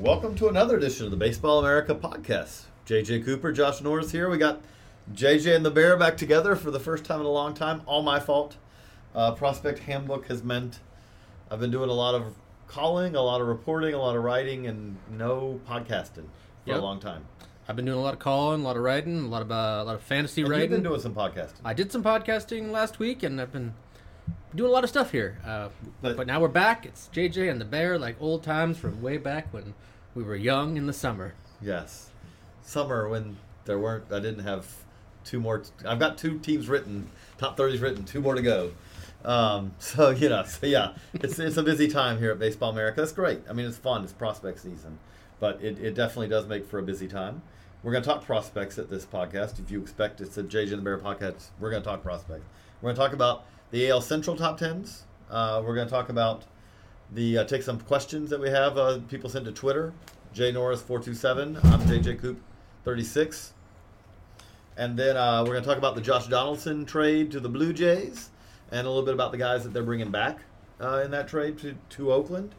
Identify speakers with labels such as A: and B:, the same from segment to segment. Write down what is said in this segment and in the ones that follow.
A: Welcome to another edition of the Baseball America podcast. JJ Cooper, Josh Norris here. We got JJ and the Bear back together for the first time in a long time. All my fault. Uh, Prospect Handbook has meant I've been doing a lot of calling, a lot of reporting, a lot of writing, and no podcasting for
B: Yep.
A: a long time.
B: I've been doing a lot of calling, a lot of writing, a lot of uh, a lot of fantasy
A: And you've
B: writing.
A: been doing some podcasting.
B: I did some podcasting last week, and I've been doing a lot of stuff here. Uh,
A: But-
B: but, now we're back. It's JJ and the Bear, like old times from way back when we were young in the summer.
A: Yes, summer when there weren't. I didn't have two more. I've got two teams written. Top thirties written. Two more to go. Um, so you know, so yeah, it's it's a busy time here at Baseball America. That's great. I mean, it's fun. It's prospect season, but it, it definitely does make for a busy time. We're going to talk prospects at this podcast. If you expect it's a JJ and the Bear podcast, we're going to talk prospects. We're going to talk about the AL Central top tens. Uh, we're going to talk about the uh, take some questions that we have. Uh, people sent to Twitter. J Norris four two seven. I'm JJ Coop thirty six. And then uh, we're going to talk about the Josh Donaldson trade to the Blue Jays, and a little bit about the guys that they're bringing back uh, in that trade to, to Oakland.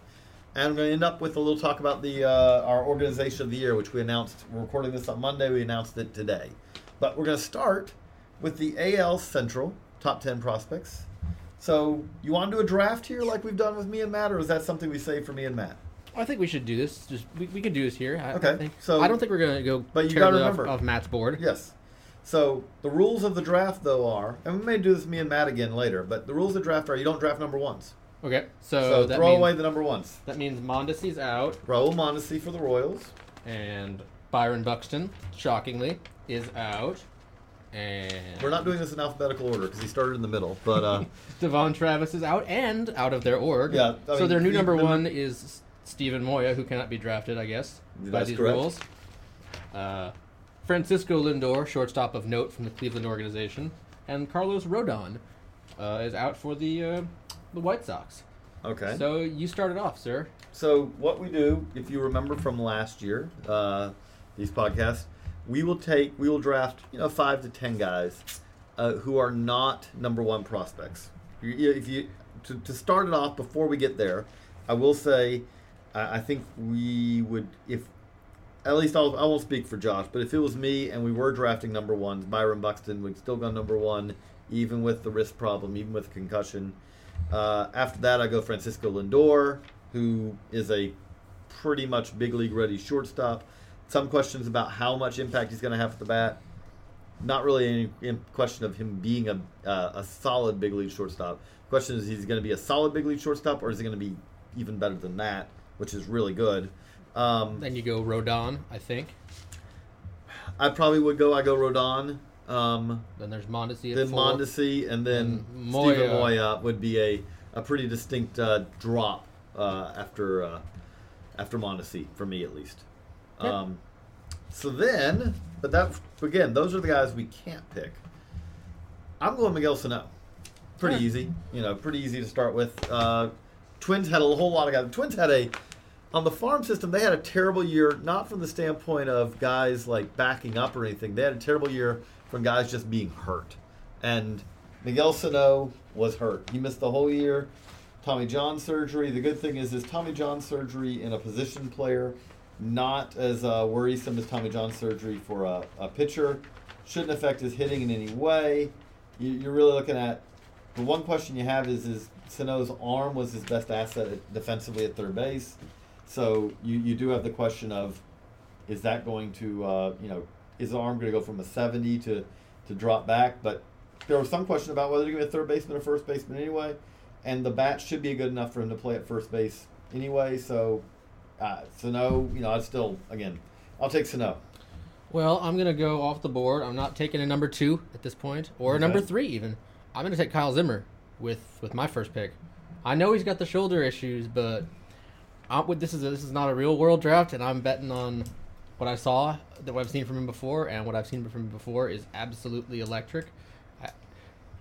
A: And we're going to end up with a little talk about the uh, our organization of the year, which we announced. We're recording this on Monday. We announced it today, but we're going to start with the AL Central top ten prospects. So you want to do a draft here, like we've done with me and Matt, or is that something we save for me and Matt?
B: I think we should do this. Just we, we could do this here. I,
A: Okay,
B: I think,
A: so-
B: I don't think we're gonna go.
A: But you gotta
B: off,
A: remember-
B: off Matt's board.
A: Yes. So the rules of the draft, though, are, and we may do this me and Matt again later, but the rules of draft are you don't draft number ones.
B: Okay, so,
A: So, throw
B: means
A: away the number ones.
B: that means Mondesi's out,
A: Raul Mondesi for the Royals.
B: and Byron Buxton, shockingly, is out, and
A: We're not doing this in alphabetical order because he started in the middle, but uh,
B: Devon Travis is out and out of their org.
A: Yeah, I
B: so
A: mean,
B: their new number one is Steven Moya, who cannot be drafted, I guess, by
A: That's
B: these
A: correct.
B: rules. Uh, Francisco Lindor, shortstop of note from the Cleveland organization, and Carlos Rodon uh, is out for the uh, the White Sox.
A: okay. So,
B: So you started off, sir.
A: So what we do, if you remember from last year, uh, these podcasts, we will take, we will draft, you know, five to ten guys uh, who are not number one prospects. If you to, to start it off before we get there, I will say, I, I think we would if at least I'll, I won't speak for Josh, but if it was me and we were drafting number ones, Byron Buxton would still go number one, even with the wrist problem, even with concussion. Uh, after that, I go Francisco Lindor, who is a pretty much big league ready shortstop. Some questions about how much impact he's going to have at the bat. Not really any question of him being a uh, a solid big league shortstop. Question is, he's going to be a solid big league shortstop, or is he going to be even better than that, which is really good. Um,
B: Then you go Rodon, I think.
A: I probably would go. I go Rodon. Um,
B: Then there's Mondesi
A: then
B: four.
A: Mondesi, and then
B: And Moya.
A: Steven Moya would be a, a pretty distinct uh, drop uh, after uh, after Mondesi for me at least.
B: Okay.
A: Um, so then, but that again, those are the guys we can't pick. I'm going Miguel Sano. Pretty
B: Yeah.
A: easy, you know, pretty easy to start with. Uh, Twins had a whole lot of guys. Twins had a on the farm system. They had a terrible year, not from the standpoint of guys like backing up or anything. They had a terrible year from guys just being hurt, and Miguel Sano was hurt. He missed the whole year. Tommy John surgery. The good thing is, is Tommy John surgery in a position player, not as uh, worrisome as Tommy John surgery for a, a pitcher. Shouldn't affect his hitting in any way. You, you're really looking at the one question you have is is Sano's arm was his best asset defensively at third base. So you, you do have the question of is that going to uh, you know is the arm going to go from a 70 to to drop back? But there was some question about whether to give a third baseman or first baseman anyway, and the bat should be good enough for him to play at first base anyway. So uh, Sano, you know, I'd still again, I'll take Sano.
B: Well, I'm gonna go off the board. I'm not taking a number two at this point, or a number three even. I'm gonna take Kyle Zimmer with with my first pick. I know he's got the shoulder issues, but i with this is a, this is not a real world draft, and I'm betting on what I saw, that what I've seen from him before, and what I've seen from him before is absolutely electric. I,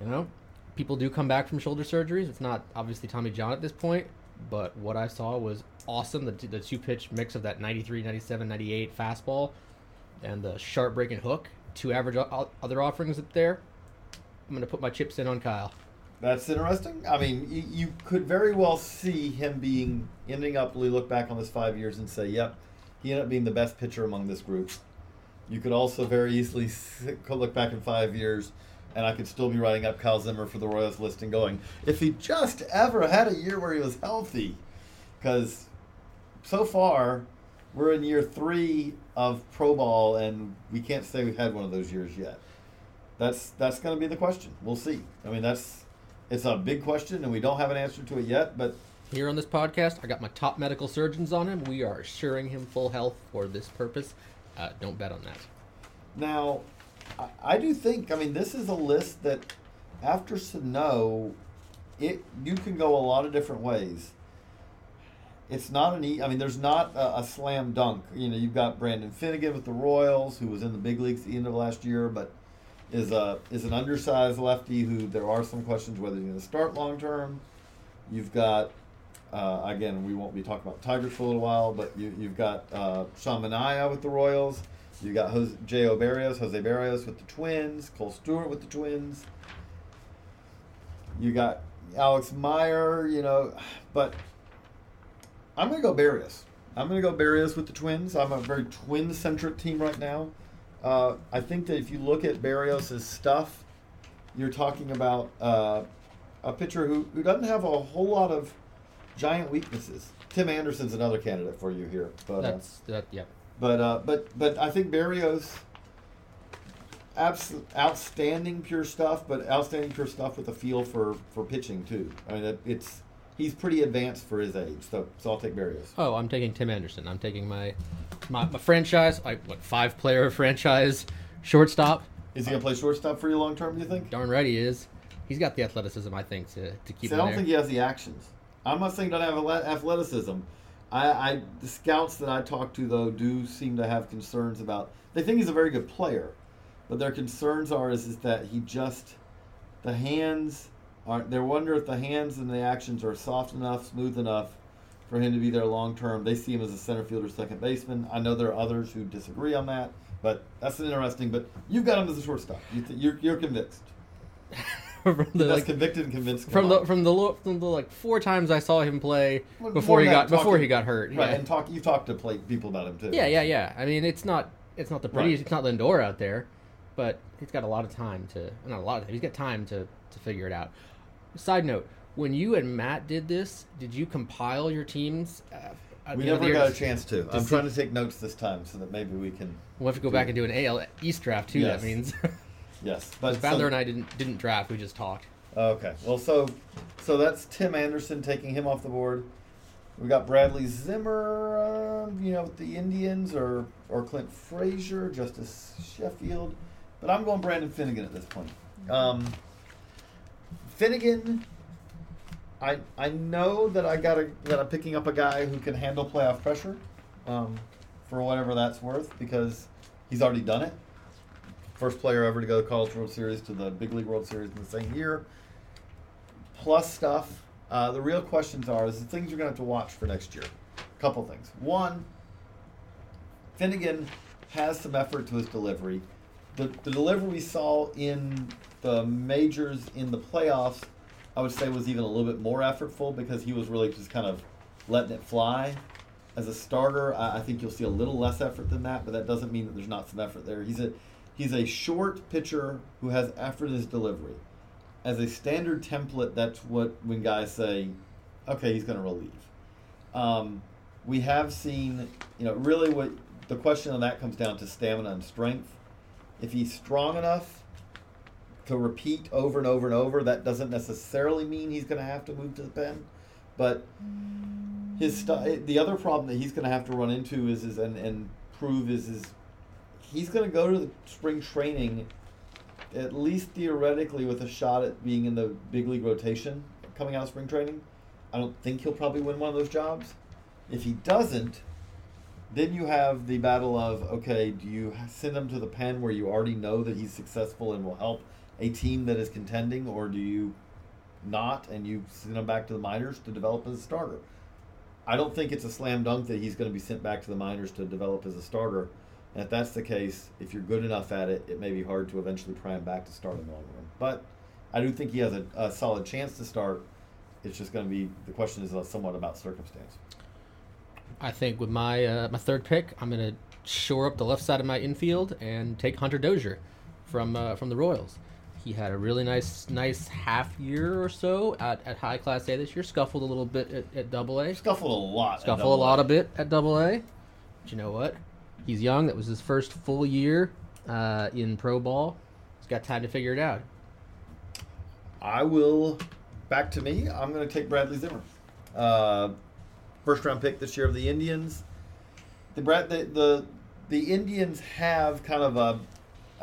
B: you know, people do come back from shoulder surgeries. It's not obviously Tommy John at this point, but what I saw was awesome. The, the two pitch mix of that 93, 97, 98 fastball and the sharp breaking hook, two average o- other offerings up there. I'm going to put my chips in on Kyle.
A: That's interesting. I mean, you, you could very well see him being ending up. We look back on this five years and say, "Yep, he ended up being the best pitcher among this group." You could also very easily look back in five years, and I could still be writing up Kyle Zimmer for the Royals list and going, "If he just ever had a year where he was healthy," because so far we're in year three of pro ball, and we can't say we've had one of those years yet. That's that's going to be the question. We'll see. I mean, that's it's a big question, and we don't have an answer to it yet. But
B: Here on this podcast, I got my top medical surgeons on him. We are assuring him full health for this purpose. Uh, don't bet on that.
A: now, I, do think. I mean, this is a list that after Sano, it you can go a lot of different ways. It's not an e. I mean, there's not a, a slam dunk. You know, you've got Brandon Finnegan with the Royals, who was in the big leagues at the end of last year, but is a is an undersized lefty who there are some questions whether he's going to start long term. You've got uh, again, we won't be talking about Tigers for a little while, but you, you've got uh, with the Royals. You got Jose, J.O. Berrios, Jose Berrios with the Twins, Kohl Stewart with the Twins. You got Alex Meyer, you know, but I'm going to go Berrios. I'm going to go Berrios with the Twins. I'm a very twin centric team right now. Uh, I think that if you look at Berrios' stuff, you're talking about uh, a pitcher who, who doesn't have a whole lot of giant weaknesses. Tim Anderson's another candidate for you here, but uh,
B: That's that. Yeah.
A: But uh, but but I think Berrios, abs- outstanding pure stuff, but outstanding pure stuff with a feel for for pitching too. I mean, it, it's he's pretty advanced for his age, so so I'll take Berrios.
B: Oh, I'm taking Tim Anderson. I'm taking my my, my franchise, like what five player franchise shortstop.
A: Is he gonna play shortstop for you long term? Do you think?
B: Darn right he is. He's got the athleticism, I think, to, to keep
A: See, I don't
B: there.
A: think he has the actions. I'm not saying he doesn't have athleticism. I, I the scouts that I talk to though do seem to have concerns about. They think he's a very good player, but their concerns are is, is that he just the hands aren't. They wonder if the hands and the actions are soft enough, smooth enough for him to be there long term. They see him as a center fielder, second baseman. I know there are others who disagree on that, but that's an interesting. But you've got him as a shortstop. You th- you're you're convinced.
B: from the, like,
A: convicted and convinced.
B: from
A: Come
B: the from the from the like four times I saw him play
A: Well,
B: before he got before he got hurt.
A: Right,
B: yeah.
A: and talk. You've talked to play, people about him too.
B: yeah, yeah, yeah. I mean, it's not it's not the prettiest,
A: Right.
B: it's not Lindor out there, but he's got a lot of time to not a lot of time. He's got time to to figure it out. Side note: When you and Matt did this, did you compile your teams? Uh,
A: We
B: the the
A: never got a chance to. I'm
B: see-
A: trying to take notes this time so that maybe we can.
B: We'll have to go back and do an AL East draft too.
A: Yes.
B: That means
A: Yes, but
B: Badler
A: so-
B: and I didn't didn't draft. We just talked.
A: Okay, well, so so that's Tim Anderson taking him off the board. We got Bradley Zimmer, uh, you know, with the Indians, or or Clint Frazier, Justus Sheffield, but I'm going Brandon Finnegan at this point. Um, Finnegan, I I know that I got a that I'm picking up a guy who can handle playoff pressure, um, for whatever that's worth because he's already done it. First player ever to go to the College World Series to the Big League World Series in the same year. Plus stuff. Uh, the real questions are is the things you're going to have to watch for next year. A Couple things. One, Finnegan has some effort to his delivery. The, the delivery we saw in the majors in the playoffs, I would say, was even a little bit more effortful because he was really just kind of letting it fly. As a starter, I, I think you'll see a little less effort than that, but that doesn't mean that there's not some effort there. He's a he's a short pitcher who has effort in his delivery. As a standard template, that's what when guys say, "Okay, he's going to relieve." Um, we have seen, you know, really what the question on that comes down to stamina and strength. If he's strong enough to repeat over and over and over, that doesn't necessarily mean he's going to have to move to the pen. But his st- the other problem that he's going to have to run into is, is and, and prove is is he's going to go to the spring training at least theoretically with a shot at being in the big league rotation coming out of spring training. I don't think he'll probably win one of those jobs. If he doesn't, then you have the battle of okay, do you send him to the pen where you already know that he's successful and will help a team that is contending, or do you not and you send him back to the minors to develop as a starter? I don't think it's a slam dunk that he's going to be sent back to the minors to develop as a starter. And if that's the case, if you're good enough at it, it may be hard to eventually pry him back to start in the long run. But I do think he has a, a solid chance to start. It's just going to be the question is uh, somewhat about circumstance.
B: I think with my uh, my third pick, I'm gonna shore up the left side of my infield and take Hunter Dozier from uh, from the Royals. He had a really nice nice half year or so at, at high class A this year. Scuffled a little bit at, at Double A.
A: Scuffled a lot.
B: Scuffled a lot a bit at Double A. But you know what? He's young. That was his first full year uh, in pro ball. He's got time to figure it out.
A: I will. Back to me. I'm going to take Bradley Zimmer. Uh, first round pick this year of the Indians. The Brad the the, the Indians have kind of a,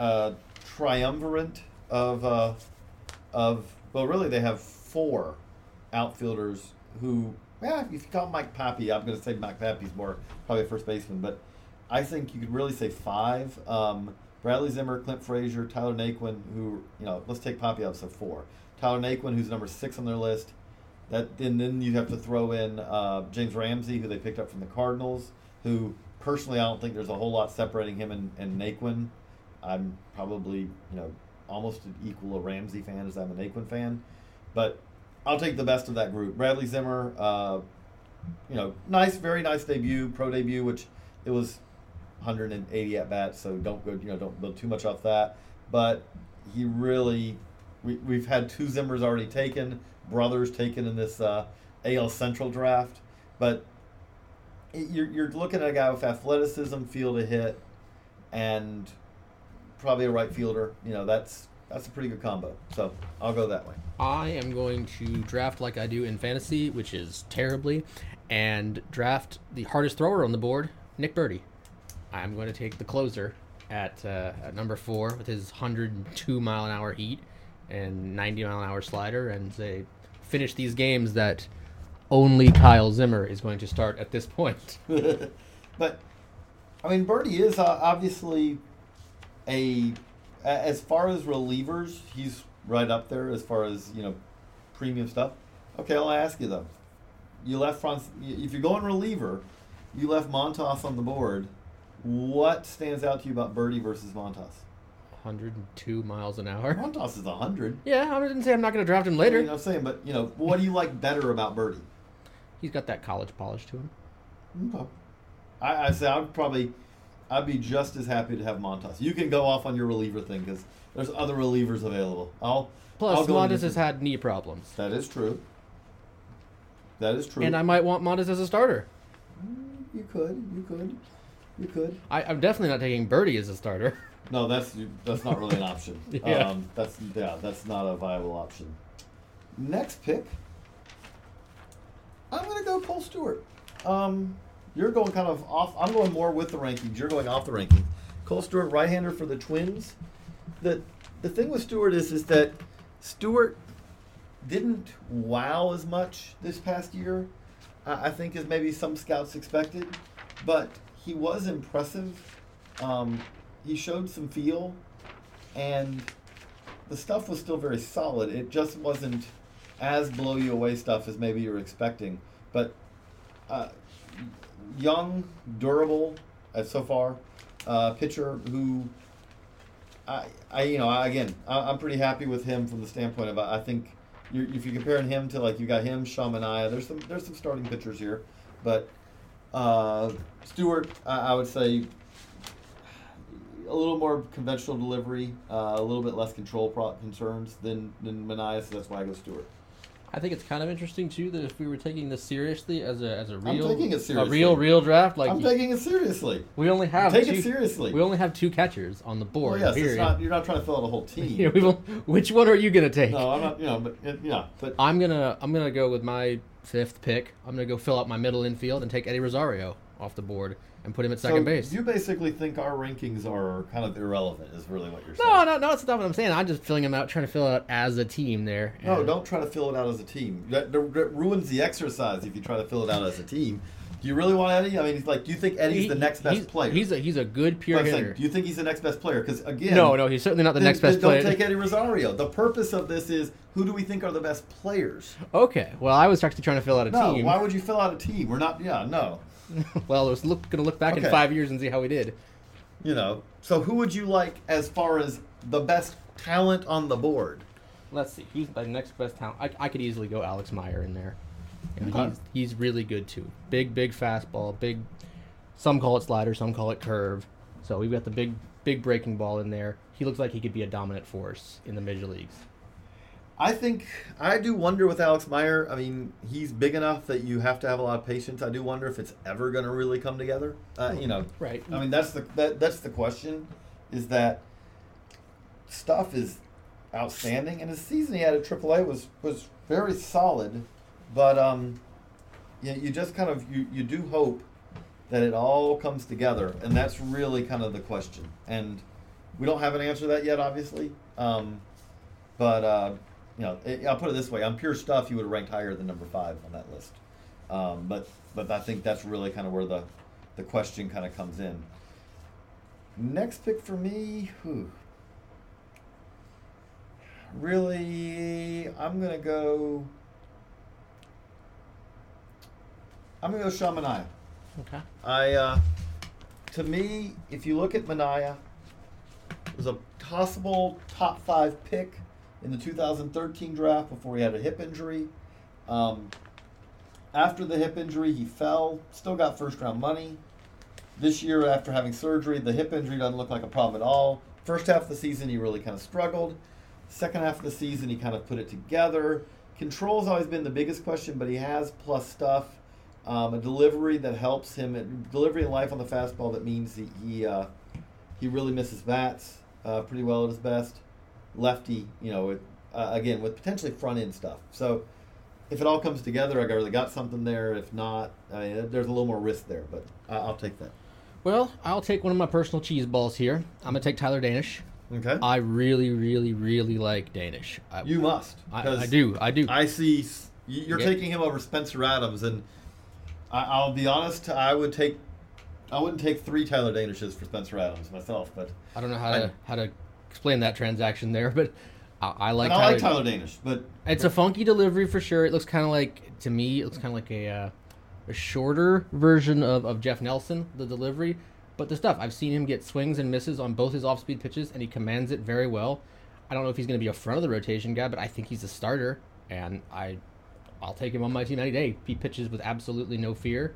A: a triumvirate of uh, of well, really they have four outfielders who. Yeah, if you call Mike Papi, I'm going to say Mike Papi's more probably a first baseman, but I think you could really say five. Um, Bradley Zimmer, Clint Frazier, Tyler Naquin, who you know, let's take Papi out, so four. Tyler Naquin, who's number six on their list. That and then you have to throw in uh, James Ramsey, who they picked up from the Cardinals. Who personally, I don't think there's a whole lot separating him and, and Naquin. I'm probably you know almost an equal a Ramsey fan as I'm a Naquin fan, but I'll take the best of that group. Bradley Zimmer, uh, you know, nice, very nice debut, pro debut, which it was 180 at bats, so don't go, you know, don't build too much off that. But he really, we, we've had two Zimmers already taken, brothers taken in this uh, AL Central draft, but you're, you're looking at a guy with athleticism, feel to hit, and probably a right fielder. You know, that's that's a pretty good combo. So I'll go that way.
B: I am going to draft like I do in fantasy, which is terribly, and draft the hardest thrower on the board, Nick Burdi. I'm going to take the closer at, uh, at number four with his 102 mile an hour heat and 90 mile an hour slider, and say finish these games that only Kyle Zimmer is going to start at this point.
A: but I mean, Burdi is uh, obviously a as far as relievers, he's right up there as far as you know premium stuff. Okay, I'll ask you though. You left if you're going reliever, you left Montas on the board. What stands out to you about Burdi versus Montas?
B: 102 miles an hour.
A: Montas is hundred.
B: Yeah, I didn't say I'm not going to draft him later.
A: Know I'm saying, but you know, what do you like better about Burdi?
B: He's got that college polish to him.
A: Okay. I, I say I'd probably, I'd be just as happy to have Montas. You can go off on your reliever thing because there's other relievers available. I'll
B: Plus,
A: I'll into-
B: has had knee problems.
A: That is true. That is true.
B: And I might want Montas as a starter.
A: Mm, you could. You could. You could.
B: I, I'm definitely not taking Burdi as a starter.
A: No, that's that's not really an option.
B: Yeah.
A: Um, that's yeah, that's not a viable option. Next pick. I'm gonna go Kohl Stewart. Um, you're going kind of off. I'm going more with the rankings. You're going off the rankings. Kohl Stewart, right-hander for the Twins. The the thing with Stewart is is that Stewart didn't wow as much this past year. I, I think as maybe some scouts expected, but he was impressive. Um, he showed some feel, and the stuff was still very solid. It just wasn't as blow you away stuff as maybe you were expecting. But uh, young, durable, as so far, uh, pitcher who I, I, you know, I, again, I, I'm pretty happy with him from the standpoint of I think you're, if you're comparing him to like you got him, Sean Manaea. There's some there's some starting pitchers here, but uh, Stewart, I, I would say a little more conventional delivery, uh, a little bit less control concerns than than Manaea. So that's why I go Stewart.
B: I think it's kind of interesting too that if we were taking this seriously as a as a real a real real draft, like
A: I'm taking it seriously.
B: we only have
A: Take
B: two,
A: it seriously.
B: We only have two catchers on the board.
A: Well, yes, not, you're not trying to fill out a whole team.
B: You know, which one are you gonna take?
A: no, I'm not. You know, but yeah, but
B: I'm gonna I'm gonna go with my fifth pick. I'm gonna go fill out my middle infield and take Eddie Rosario off the board and put him at second
A: so
B: base.
A: You basically think our rankings are kind of irrelevant, is really what you're saying.
B: no, no, no, that's not what I'm saying. I'm just filling them out, trying to fill out as a team there.
A: No, don't try to fill it out as a team. That, that ruins the exercise if you try to fill it out as a team. Do you really want Eddie? I mean, he's like, do you think Eddie's
B: He-
A: the next best
B: he's,
A: player?
B: He's a he's a good pure
A: But I'm saying, do you think he's the next best player? Because again,
B: no, no, he's certainly not the
A: then-
B: next best
A: then
B: player.
A: Don't take Eddie Rosario. The purpose of this is who do we think are the best players?
B: Okay, well, I was actually trying to fill out a
A: No,
B: team.
A: why would you fill out a team? We're not. Yeah, no.
B: well, I was look, gonna look back in five years and see how we did.
A: You know. So who would you like as far as the best talent on the board?
B: let's see. Who's the next best talent? I, I could easily go Alex Meyer in there. You know,
A: Okay.
B: he's, he's really good too. Big, big fastball. Big. Some call it slider. Some call it curve. So we've got the big, big breaking ball in there. He looks like he could be a dominant force in the major leagues.
A: I think I do wonder with Alex Meyer. I mean, he's big enough that you have to have a lot of patience. I do wonder if it's ever going to really come together. Uh, you know,
B: Right.
A: I mean, that's the that, that's the question. Is that stuff is outstanding, and his season he had at AAA was was very solid, but um, you, you just kind of you, you do hope that it all comes together, and that's really kind of the question. And we don't have an answer to that yet, obviously. Um, but uh, you know, it, I'll put it this way: on pure stuff, you would have ranked higher than number five on that list. Um, but but I think that's really kind of where the the question kind of comes in. Next pick for me, really, I'm gonna go. I'm gonna go Sean Manaea.
B: Okay.
A: I, uh, to me, if you look at Manaea, was a possible top five pick in the 2013 draft before he had a hip injury. Um, after the hip injury, he fell, still got first round money. This year, after having surgery, the hip injury doesn't look like a problem at all. First half of the season, he really kind of struggled. Second half of the season, he kind of put it together. Control's always been the biggest question, but he has plus stuff. Um, a delivery that helps him, a delivery in life on the fastball that means he he, uh, he really misses bats uh, pretty well at his best. Lefty, you know, with, uh, again with potentially front end stuff. So if it all comes together, I got really got something there. If not, I mean, there's a little more risk there, but I I'll take that.
B: Well, I'll take one of my personal cheese balls here. I'm gonna take Tyler Danish.
A: Okay,
B: I really, really, really like Danish. I,
A: you must.
B: I, I do. I do.
A: I see you're taking him over Spencer Adams, and I, I'll be honest. I would take. I wouldn't take three Tyler Danishes for Spencer Adams myself, but
B: I don't know how
A: I-
B: to how to explain that transaction there, but I, I like.
A: and I
B: Tyler,
A: like Tyler Danish, but
B: It's a funky delivery for sure. It looks kind of like to me. It looks kind of like a uh, a shorter version of, of Jeff Nelson, the delivery. But the stuff I've seen him get swings and misses on both his off speed pitches, and he commands it very well. I don't know if he's going to be a front of the rotation guy, but I think he's a starter, and I I'll take him on my team any day. He pitches with absolutely no fear.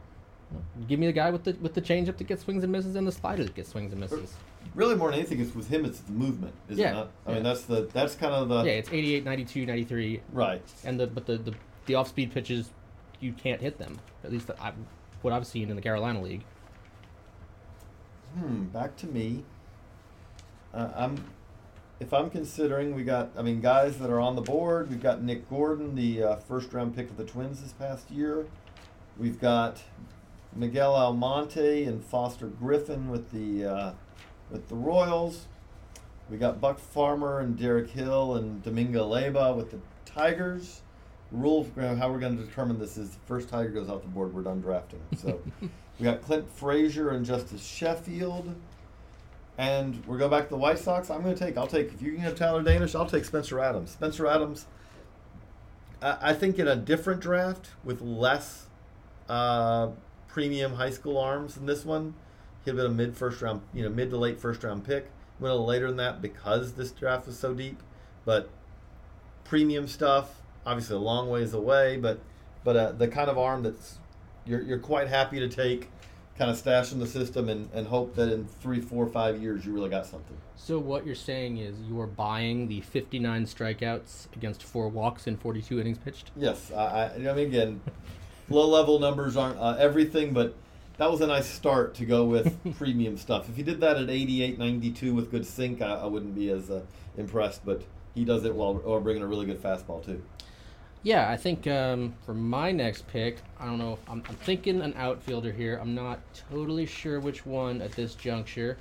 B: Give me the guy with the with the changeup that gets swings and misses, and the slider that gets swings and misses.
A: really more than anything, it's with him. It's the movement, isn't
B: Yeah,
A: it? not? I mean, that's the that's kind of the
B: Yeah, it's 88, 92, 93,
A: right.
B: and the but the the, the off speed pitches you can't hit them. At least I, what I've seen in the Carolina League.
A: Hmm. Back to me. Uh, I'm. If I'm considering, we got. I mean, guys that are on the board. We've got Nick Gordon, the uh, first round pick of the Twins this past year. We've got Miguel Almonte and Foster Griffin with the uh, with the Royals. We got Buck Farmer and Derek Hill and Domingo Leyba with the Tigers. Rule of how we're going to determine this is the first Tiger goes off the board, we're done drafting. So we got Clint Frazier and Justus Sheffield. And we go back to the White Sox. I'm going to take. I'll take. If you can have Tyler Danish, I'll take Spencer Adams. Spencer Adams. I, I think in a different draft with less uh, premium high school arms than this one, he'd been a mid first round, you know, mid to late first round pick. Went a little later than that because this draft was so deep. But premium stuff, obviously a long ways away. But but uh, the kind of arm that's you're you're quite happy to take, kind of stash in the system and, and hope that in three, four, five years you really got something.
B: So what you're saying is you are buying the 59 strikeouts against four walks in 42 innings pitched.
A: Yes, I, I, I mean again, low level numbers aren't uh, everything, but that was a nice start to go with premium stuff. If he did that at 88, 92 with good sink, I, I wouldn't be as uh, impressed. But he does it while or bringing a really good fastball too.
B: Yeah, I think um, for my next pick, I don't know. I'm, I'm thinking an outfielder here. I'm not totally sure which one at this juncture,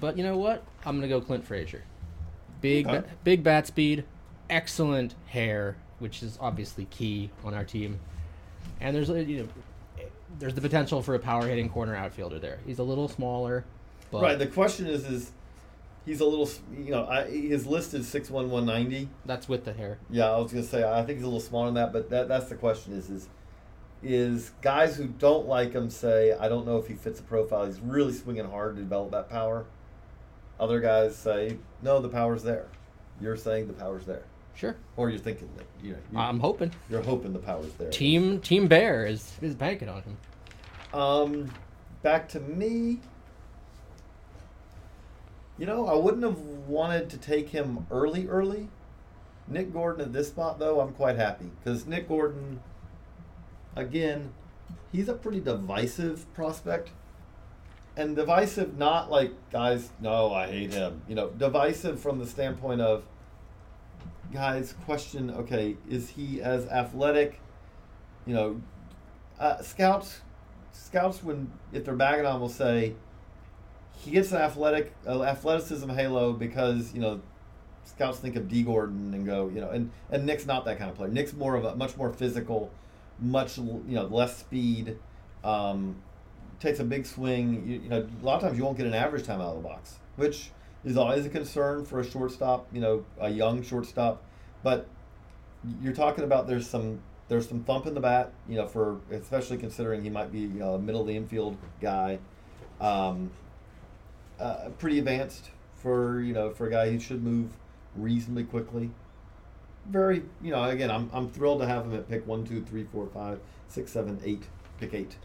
B: but you know what? I'm gonna go Clint Frazier. Big, ba- big bat speed, excellent hair, which is obviously key on our team. And there's you know, there's the potential for a power hitting corner outfielder there. He's a little smaller, but
A: right. The question is, is he's a little, you know, I, his list is six one one ninety.
B: that's with the hair.
A: Yeah, I was gonna say I think he's a little smaller than that, but that that's the question is is is guys who don't like him say I don't know if he fits the profile. He's really swinging hard to develop that power. Other guys say no, the power's there. You're saying the power's there.
B: Sure.
A: Or you're thinking that you know you,
B: I'm hoping.
A: you're hoping the power's there.
B: Team Team Bear is is banking on him.
A: Um, back to me. You know, I wouldn't have wanted to take him early, early. Nick Gordon at this spot, though, I'm quite happy because Nick Gordon, again, he's a pretty divisive prospect, and divisive not like guys. No, I hate him. You know, divisive from the standpoint of guys question. Okay, is he as athletic? You know, uh, scouts scouts when if they're bagging on will say he gets an athletic uh, athleticism halo because you know scouts think of Dee Gordon and go you know and and Nick's not that kind of player. Nick's more of a much more physical, much you know less speed, um, takes a big swing. You, you know a lot of times you won't get an average time out of the box, which is always a concern for a shortstop. You know a young shortstop, but you're talking about there's some there's some thump in the bat, you know, for especially considering he might be you know, a middle of the infield guy. Um, uh, pretty advanced for you know for a guy who should move reasonably quickly. Very you know again I'm I'm thrilled to have him at pick one two three four five six seven eight pick eight.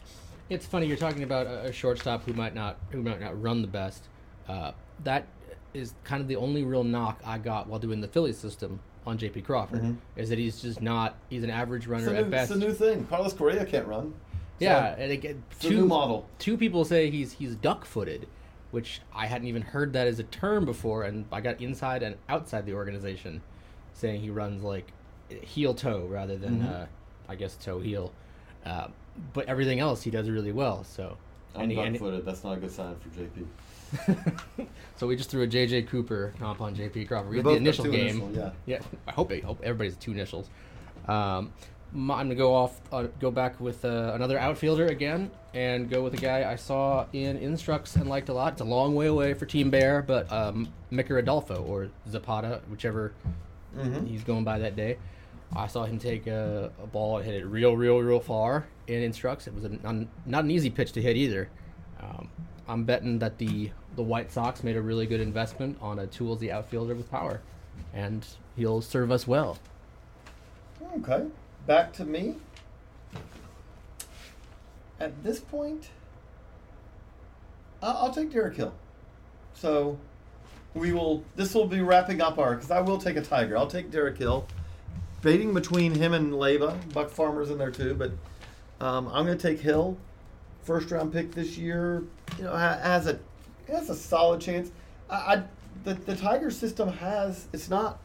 B: It's funny you're talking about a, shortstop who might not who might not run the best. Uh, that is kind of the only real knock I got while doing the Philly system on JP Crawford
A: Mhm.
B: is that he's just not he's an average runner
A: a,
B: at best.
A: it's a new thing. Carlos Correa can't run. So,
B: yeah, and again,
A: a new model.
B: two people say he's he's duck footed, which I hadn't even heard that as a term before, and I got inside and outside the organization saying he runs like heel toe rather than
A: Mhm.
B: uh, I guess toe heel. Uh, but everything else he does really well. So
A: I'm
B: and
A: duck-footed. That's not a good sign for JP.
B: so we just threw a JJ Cooper comp on JP Crawford. We had the initial game.
A: initial, yeah.
B: Yeah, I hope I hope everybody's two initials. Um, I'm gonna go off, uh, go back with uh, another outfielder again, and go with a guy I saw in Instructs and liked a lot. It's a long way away for Team Bear, but um, Micker Adolfo or Zapata, whichever
A: Mhm.
B: he's going by that day. I saw him take a, a ball and hit it real, real, real far in Instructs. It was non- not an easy pitch to hit either. Um, I'm betting that the the White Sox made a really good investment on a toolsy outfielder with power, and he'll serve us well.
A: Okay, back to me. At this point, I'll, I'll take Derek Hill. So we will. This will be wrapping up our because I will take a Tiger. I'll take Derek Hill. Baiting between him and Leyba. Buck Farmer's in there too, but um, I'm going to take Hill. First round pick this year. You know, has a has a solid chance. I, I the the Tiger system has. It's not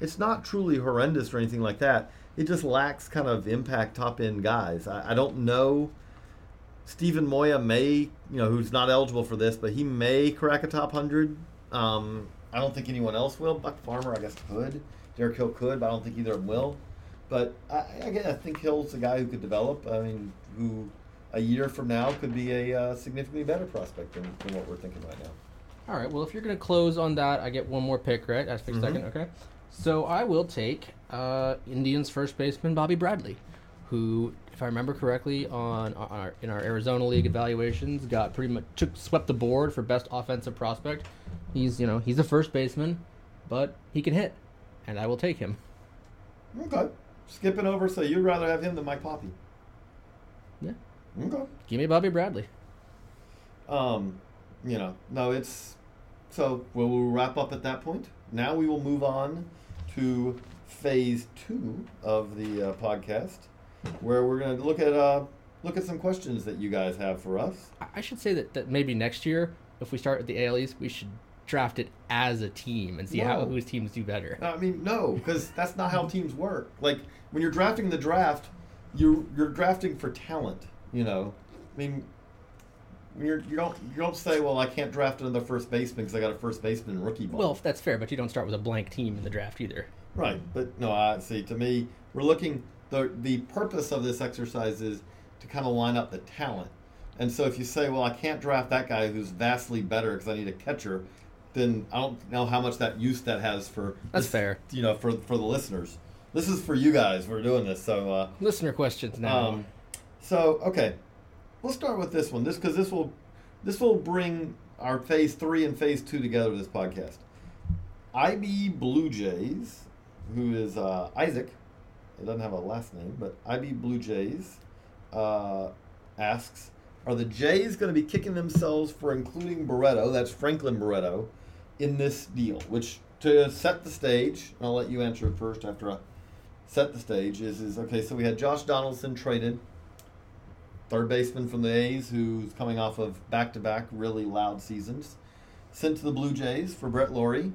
A: it's not truly horrendous or anything like that. It just lacks kind of impact top end guys. I, I don't know. Steven Moya may, you know, who's not eligible for this, but he may crack a top hundred. Um, I don't think anyone else will. Buck Farmer, I guess, could. Derek Hill could, but I don't think either of them will. But I, again, I think Hill's a guy who could develop. I mean, who a year from now could be a uh, significantly better prospect than, than what we're thinking right now.
B: All right. Well, if you're going to close on that, I get one more pick, right? For
A: Mhm.
B: second, okay. So I will take uh, Indians first baseman Bobby Bradley, who, if I remember correctly, on our, in our Arizona League evaluations, got pretty much took swept the board for best offensive prospect. He's you know he's a first baseman, but he can hit, and I will take him.
A: Okay. Skipping over, so you'd rather have him than Mike Papi.
B: Yeah.
A: Okay.
B: Give me Bobby Bradley.
A: Um, you know, no, it's so we'll, we'll wrap up at that point. Now we will move on to phase two of the uh, podcast, where we're going to look at uh, look at some questions that you guys have for us.
B: I- should say that, that maybe next year, if we start with the AL East, we should draft it as a team and see how whose teams do better.
A: I mean, no, because that's not how teams work. Like when you're drafting the draft, you you're drafting for talent. You know, I mean, you're, you don't you don't say, well, I can't draft another first baseman because I got a first baseman rookie ball.
B: Well, that's fair, but you don't start with a blank team in the draft either.
A: Right, but no, I see. To me, we're looking. the The purpose of this exercise is to kind of line up the talent. And so, if you say, "Well, I can't draft that guy who's vastly better because I need a catcher," then I don't know how much that use that has for.
B: That's
A: this-
B: fair.
A: You know, for for the listeners, this is for you guys. We're doing this, so. Uh,
B: Listener questions now.
A: um, so okay, we'll start with this one. This because this will this will bring our phase three and phase two together. This podcast. IB Blue Jays who is uh, Isaac, it doesn't have a last name, but IB Blue Jays, uh, asks, are the Jays going to be kicking themselves for including Barreto, that's Franklin Barreto, in this deal? Which, to set the stage, and I'll let you answer it first after I set the stage, is, is okay, so we had Josh Donaldson traded, third baseman from the A's, who's coming off of back to back really loud seasons, sent to the Blue Jays for Brett Lawrie,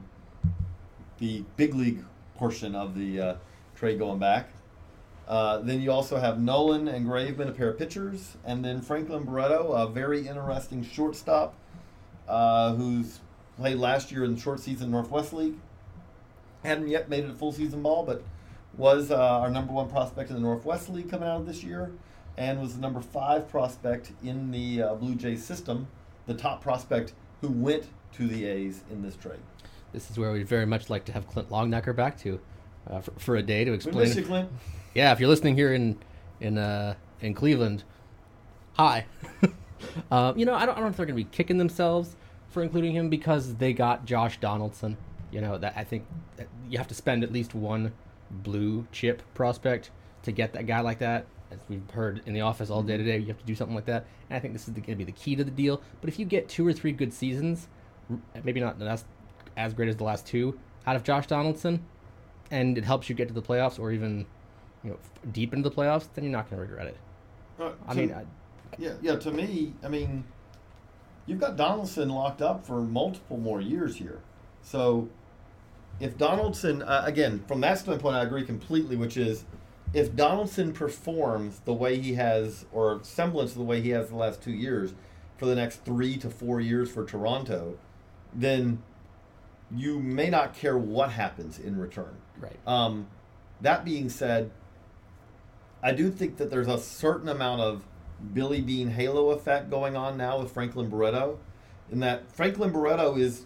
A: the big league portion of the uh, trade going back. Uh, then you also have Nolin and Graveman, a pair of pitchers, and then Franklin Barreto, a very interesting shortstop uh, who's played last year in the short season Northwest League. Hadn't yet made it a full season ball, but was uh, our number one prospect in the Northwest League coming out of this year, and was the number five prospect in the uh, Blue Jays system, the top prospect who went to the A's in this trade.
B: This is where we'd very much like to have Clint Longenecker back to uh, for, for, a day to explain.
A: We miss you, Clint.
B: Yeah, if you're listening here in in uh, in Cleveland, hi. um, you know, I don't, I don't know if they're going to be kicking themselves for including him because they got Josh Donaldson. You know, that I think that you have to spend at least one blue chip prospect to get that guy like that. As we've heard in the office all day today, you have to do something like that. And I think this is going to be the key to the deal. But if you get two or three good seasons, maybe not that's as great as the last two out of Josh Donaldson, and it helps you get to the playoffs or even you know f- deep into the playoffs, then you're not going to regret it.
A: Uh,
B: I
A: to-
B: mean, I,
A: Yeah, yeah. To me, I mean, you've got Donaldson locked up for multiple more years here. So, if Donaldson, uh, again, from that standpoint, I agree completely. Which is, if Donaldson performs the way he has, or semblance of the way he has the last two years, for the next three to four years for Toronto, then you may not care what happens in return.
B: right.
A: Um, that being said, I do think that there's a certain amount of Billy Beane halo effect going on now with Franklin Barreto, in that Franklin Barreto is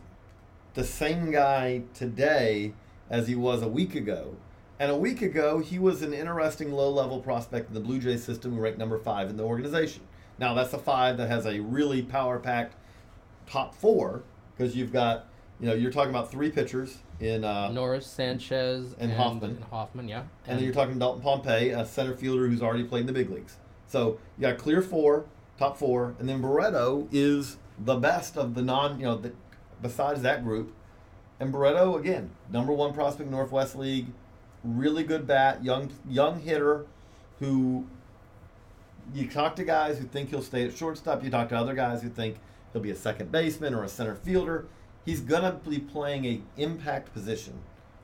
A: the same guy today as he was a week ago. And a week ago, he was an interesting low level prospect in the Blue Jays system who ranked number five in the organization. Now, that's a five that has a really power packed top four because you've got, you know, you're talking about three pitchers in uh,
B: Norris, Sanchez,
A: and Hoffman.
B: and Hoffman, yeah.
A: and then you're talking Dalton Pompey, a center fielder who's already played in the big leagues. So you got clear four, top four, and then Barreto is the best of the non, you know, the, besides that group. And Barreto again, number one prospect in Northwest League, really good bat, young young hitter, who you talk to guys who think he'll stay at shortstop. You talk to other guys who think he'll be a second baseman or a center fielder. He's gonna be playing a impact position,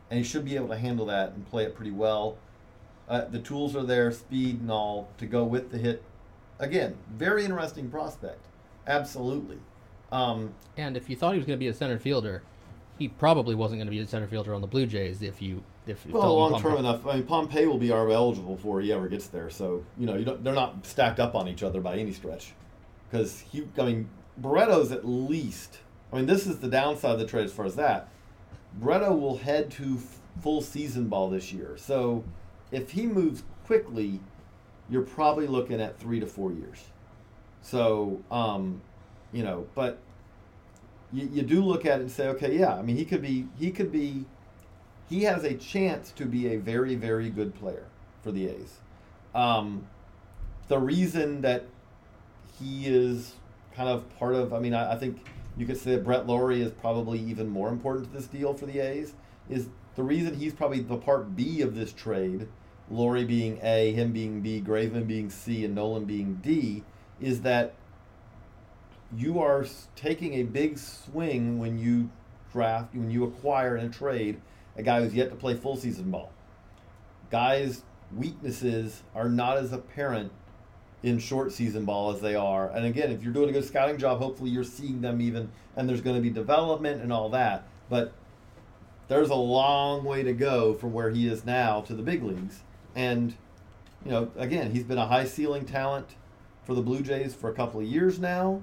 A: and he should be able to handle that and play it pretty well. Uh, the tools are there, speed and all to go with the hit. Again, very interesting prospect, absolutely. Um,
B: And if you thought he was going to be a center fielder, he probably wasn't going to be a center fielder on the Blue Jays. If you, if
A: well,
B: Dalton
A: long
B: Pompey-
A: term enough. I mean, Pompey will be RB eligible before he ever gets there. So you know, you don't, they're not stacked up on each other by any stretch. Because he, I mean, Barreto's at least. I mean, this is the downside of the trade as far as that. Barreto will head to f- full season ball this year. So if he moves quickly, you're probably looking at three to four years. So, um, you know, but you, you do look at it and say, okay, yeah, I mean, he could be, he could be, he has a chance to be a very, very good player for the A's. Um, the reason that he is kind of part of, I mean, I, I think you could say that Brett Lawrie is probably even more important to this deal for the A's, is the reason he's probably the part B of this trade, Lawrie being A, him being B, Graveman being C, and Nolin being D, is that you are taking a big swing when you draft, when you acquire in a trade a guy who's yet to play full season ball. Guys' weaknesses are not as apparent in short season ball as they are. And again, if you're doing a good scouting job, hopefully you're seeing them even, and there's going to be development and all that. But there's a long way to go from where he is now to the big leagues. And, you know, again, he's been a high ceiling talent for the Blue Jays for a couple of years now.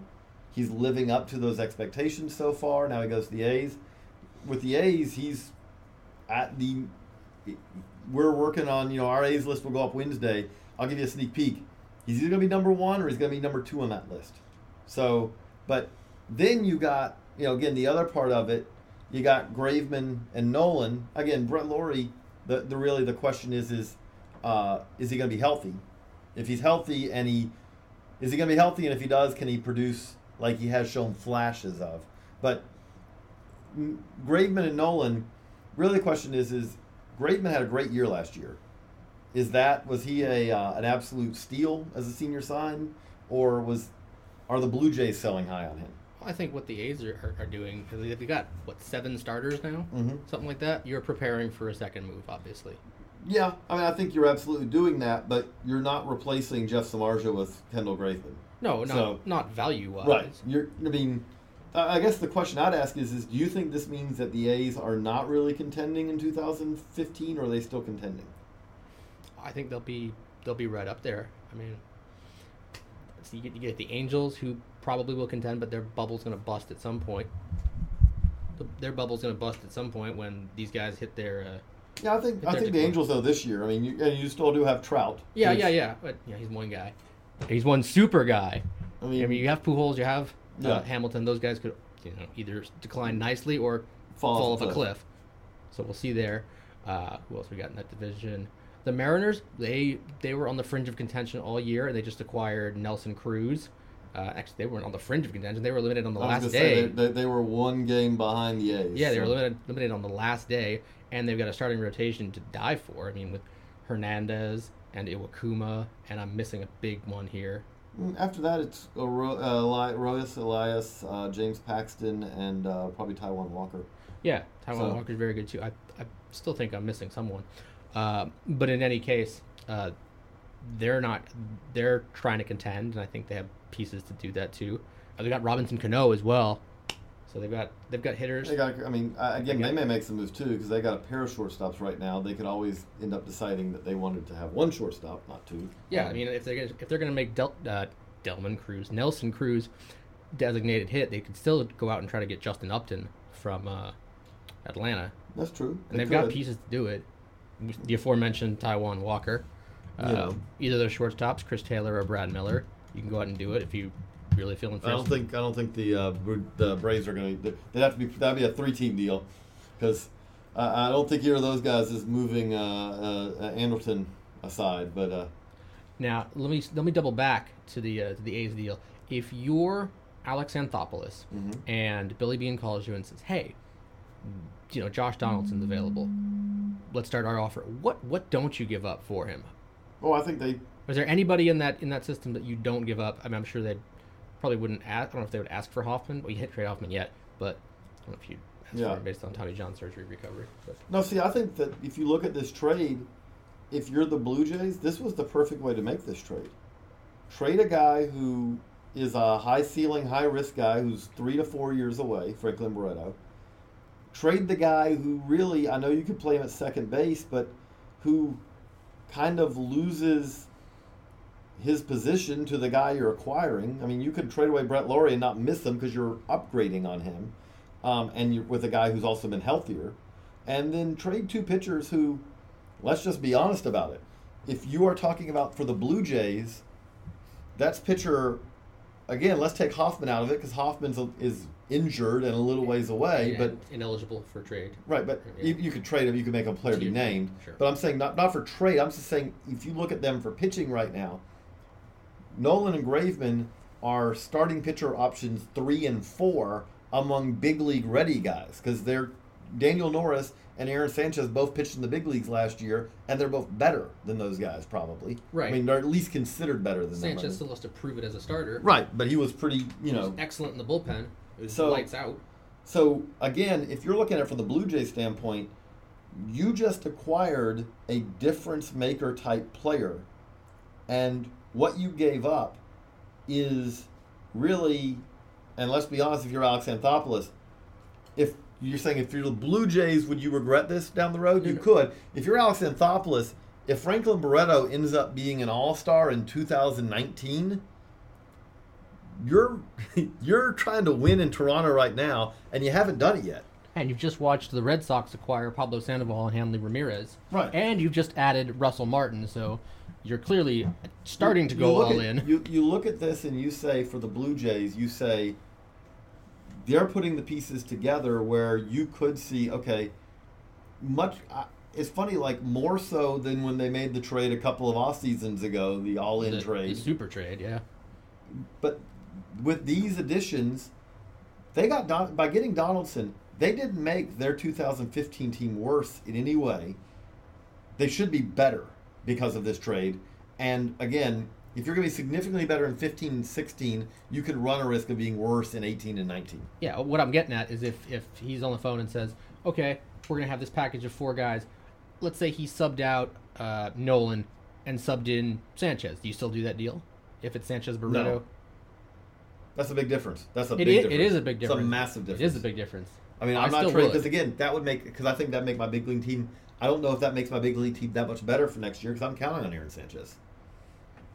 A: He's living up to those expectations so far. Now he goes to the A's. With the A's, he's at the. We're working on, you know, our A's list will go up Wednesday. I'll give you a sneak peek. He's either going to be number one or he's going to be number two on that list. So, but then you got, you know, again, the other part of it, you got Graveman and Nolin. Again, Brett Lawrie the the really the question is is uh, is he going to be healthy? If he's healthy and he is he going to be healthy, and if he does, can he produce like he has shown flashes of? But Graveman and Nolin, really the question is is Graveman had a great year last year. Is that was he a uh, an absolute steal as a senior sign, or was are the Blue Jays selling high on him?
B: I think what the A's are, are, are doing because they've got what seven starters now,
A: Mhm.
B: something like that. You're preparing for a second move, obviously.
A: Yeah, I mean, I think you're absolutely doing that, but you're not replacing Jeff Samardzija with Kendall Graveman.
B: No, not
A: So-
B: not value wise.
A: Right. You're. I mean, I I guess the question I'd ask is: Is do you think this means that the A's are not really contending in 2015, or are they still contending?
B: I think they'll be they'll be right up there. I mean, so you get, you get the Angels who probably will contend, but their bubble's going to bust at some point. Their bubble's going to bust at some point when these guys hit their. Uh,
A: Yeah, I think I think the. Angels though this year. I mean, you, and you still do have Trout.
B: yeah, yeah, yeah. But yeah, he's one guy. He's one super guy.
A: I
B: I
A: mean,
B: mean, you have Pujols, you have uh,
A: Yeah.
B: Hamilton. Those guys could, you know, either decline nicely or
A: Fall
B: fall,
A: off a cliff.
B: cliff. So we'll see there. Uh, who else we got in that division? The Mariners. They they were on the fringe of contention all year, and they just acquired Nelson Cruz. Uh, actually, they weren't on the fringe of contention. They were eliminated on the last day.
A: they, they, they were one game behind the A's.
B: yeah, they were eliminated, eliminated on the last day, and they've got a starting rotation to die for. I mean, with Hernandez and Iwakuma, and I'm missing a big one here.
A: Mm, After that, it's uh, Roenis Elias, uh, James Paxton, and uh, probably Taijuan Walker.
B: Yeah, Taijuan
A: So-
B: Walker's very good too. I, I still think I'm missing someone, uh, but in any case, uh, they're not. They're trying to contend, and I think they have pieces to do that too. Uh, they got Robinson Cano as well, so they've got they've got hitters.
A: They got. I mean, uh, again,
B: They
A: they may make some moves too because they got a pair of shortstops right now. They could always end up deciding that they wanted to have one shortstop, not two.
B: Yeah, I mean, if they're gonna, if they're going to make Del, uh, Delman Cruz, Nelson Cruz, designated hit, they could still go out and try to get Justin Upton from uh, Atlanta,
A: that's true.
B: and
A: They
B: they've got pieces to do it. The aforementioned Taijuan Walker, uh,
A: Yeah.
B: either those shortstops, Chris Taylor or Brad Miller. You can go out and do it if you really feeling.
A: I don't think. I don't think the uh, the Braves are going to. They'd have to be. That'd be a three-team deal, because I I don't think either of those guys is moving uh, uh, Anderson aside. But uh,
B: Now let me let me double back to the uh, to the A's deal. If you're Alex Anthopoulos
A: Mhm.
B: and Billy Beane calls you and says, "Hey, you know Josh Donaldson's available. Let's start our offer." What what don't you give up for him?
A: oh, I think they.
B: Is there anybody in that in that system that you don't give up? I mean, I'm sure they probably wouldn't ask. I don't know if they would ask for Hoffman. Well, you hit trade Hoffman yet, but I don't know if you ask
A: Yeah.
B: based on Tommy John surgery recovery. But
A: No, see, I think that if you look at this trade, if you're the Blue Jays, this was the perfect way to make this trade. Trade a guy who is a high ceiling, high risk guy who's three to four years away, Franklin Barreto. Trade the guy who really, I know you could play him at second base, but who kind of loses his position to the guy you're acquiring. I mean, you could trade away Brett Lawrie and not miss him because you're upgrading on him, um, and you're with a guy who's also been healthier, and then trade two pitchers who, let's just be honest about it. If you are talking about for the Blue Jays, that's pitcher. Again, let's take Hoffman out of it because Hoffman is injured and a little ways away, but
B: ineligible for trade.
A: Right, but
B: Yeah.
A: you, you could trade him. You could make a player be named.
B: Sure.
A: But I'm saying not not for trade. I'm just saying if you look at them for pitching right now, Nolin and Graveman are starting pitcher options three and four among big league ready guys because they're Daniel Norris and Aaron Sanchez both pitched in the big leagues last year, and they're both better than those guys probably.
B: Right.
A: I mean, they're at least considered better than them.
B: Sanchez
A: think.
B: still has to prove it as a starter.
A: Right, but he was pretty. You
B: He was
A: know,
B: excellent in the bullpen. It
A: So-
B: lights out.
A: So again, if you're looking at it from the Blue Jays standpoint, you just acquired a difference maker type player, and what you gave up is really, and let's be honest, if you're Alex Anthopoulos, if you're saying if you're the Blue Jays, would you regret this down the road? You
B: No.
A: could. If you're Alex Anthopoulos, if Franklin Barreto ends up being an All Star in 2019 you're you're trying to win in Toronto right now, and you haven't done it yet.
B: And you've just watched the Red Sox acquire Pablo Sandoval and Hanley Ramirez.
A: Right.
B: And you've just added Russell Martin, so you're clearly starting to go all
A: at-
B: in.
A: You you look at this and you say for the Blue Jays, you say they're putting the pieces together where you could see okay, much. It's funny, like more so than when they made the trade a couple of off seasons ago, the all-in
B: The-
A: trade.
B: the super trade, yeah.
A: But with these additions, they got Don, by getting Donaldson. They didn't make their 2015 team worse in any way. They should be better because of this trade. And again, if you're going to be significantly better in 15 and 16, you could run a risk of being worse in 18 and 19.
B: Yeah, what I'm getting at is if if he's on the phone and says, "Okay, we're gonna have this package of four guys," let's say he subbed out uh, Nolin and subbed in Sanchez. Do you still do that deal? If it's Sanchez Barreto,
A: No. That's a big difference. That's a
B: it
A: big
B: is.
A: difference.
B: It is a big difference.
A: It's a massive difference.
B: It is a big difference.
A: I mean,
B: I
A: I'm not
B: still
A: trading because again, that would make because I think that make my big league team. I don't know if that makes my big league team that much better for next year because I'm counting on Aaron Sanchez.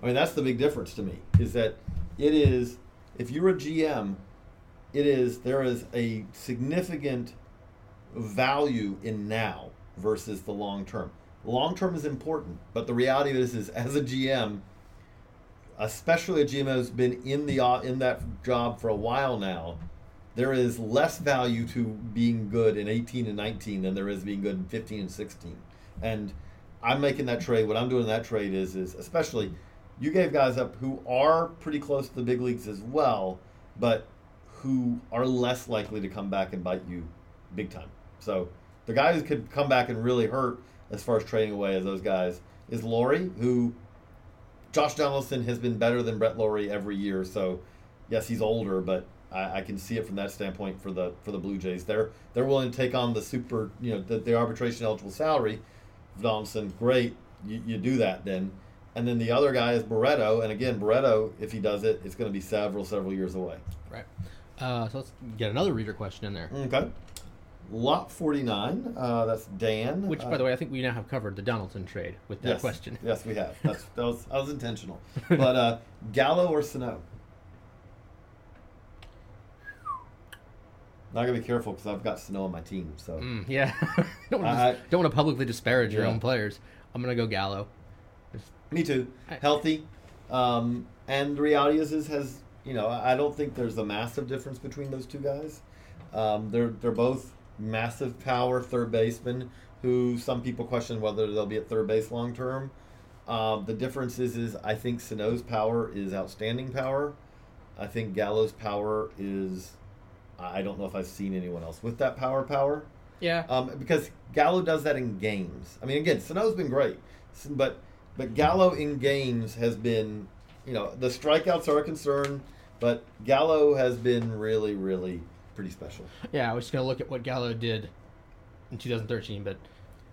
A: I mean, that's the big difference to me is that it is if you're a GM, it is there is a significant value in now versus the long term. Long term is important, but the reality of this is, as a GM, especially a GM who's been in the in that job for a while now, there is less value to being good in 18 and 19 than there is being good in 15 and 16. And I'm making that trade. What I'm doing in that trade is is especially you gave guys up who are pretty close to the big leagues as well, but who are less likely to come back and bite you big time. So the guys who could come back and really hurt as far as trading away as those guys is Lawrie, who Josh Donaldson has been better than Brett Lawrie every year. So yes, he's older, but I, I can see it from that standpoint for the for the Blue Jays. They're they're willing to take on the super, you know, the, the arbitration eligible salary Donaldson. Great, you, you do that then. And then the other guy is Barreto, and again, Barreto, if he does it, it's going to be several several years away.
B: Right. Uh, so let's get another reader question in there.
A: Okay. Lot forty nine. Uh, that's Dan.
B: Which,
A: Uh,
B: by the way, I think we now have covered the Donaldson trade with that
A: yes,
B: question.
A: Yes, we have. That's that was that was intentional. But uh, Gallo or Sano? Not gonna be careful because I've got Sano on my team. So
B: Mm, yeah. don't want to don't want to publicly disparage your own players. I'm gonna go Gallo.
A: Me too. Healthy. Um, and the reality is, is has you know I don't think there's a massive difference between those two guys. Um, they're they're both massive power third basemen who some people question whether they'll be at third base long term. Um, the difference is, is I think Sano's power is outstanding power. I think Gallo's power is. I don't know if I've seen anyone else with that power power.
B: Yeah.
A: Um, because Gallo does that in games. I mean, again, Sano's been great, but but Gallo in games has been, you know, the strikeouts are a concern, but Gallo has been really, really pretty special.
B: yeah. I was just gonna look at what Gallo did in 2013, but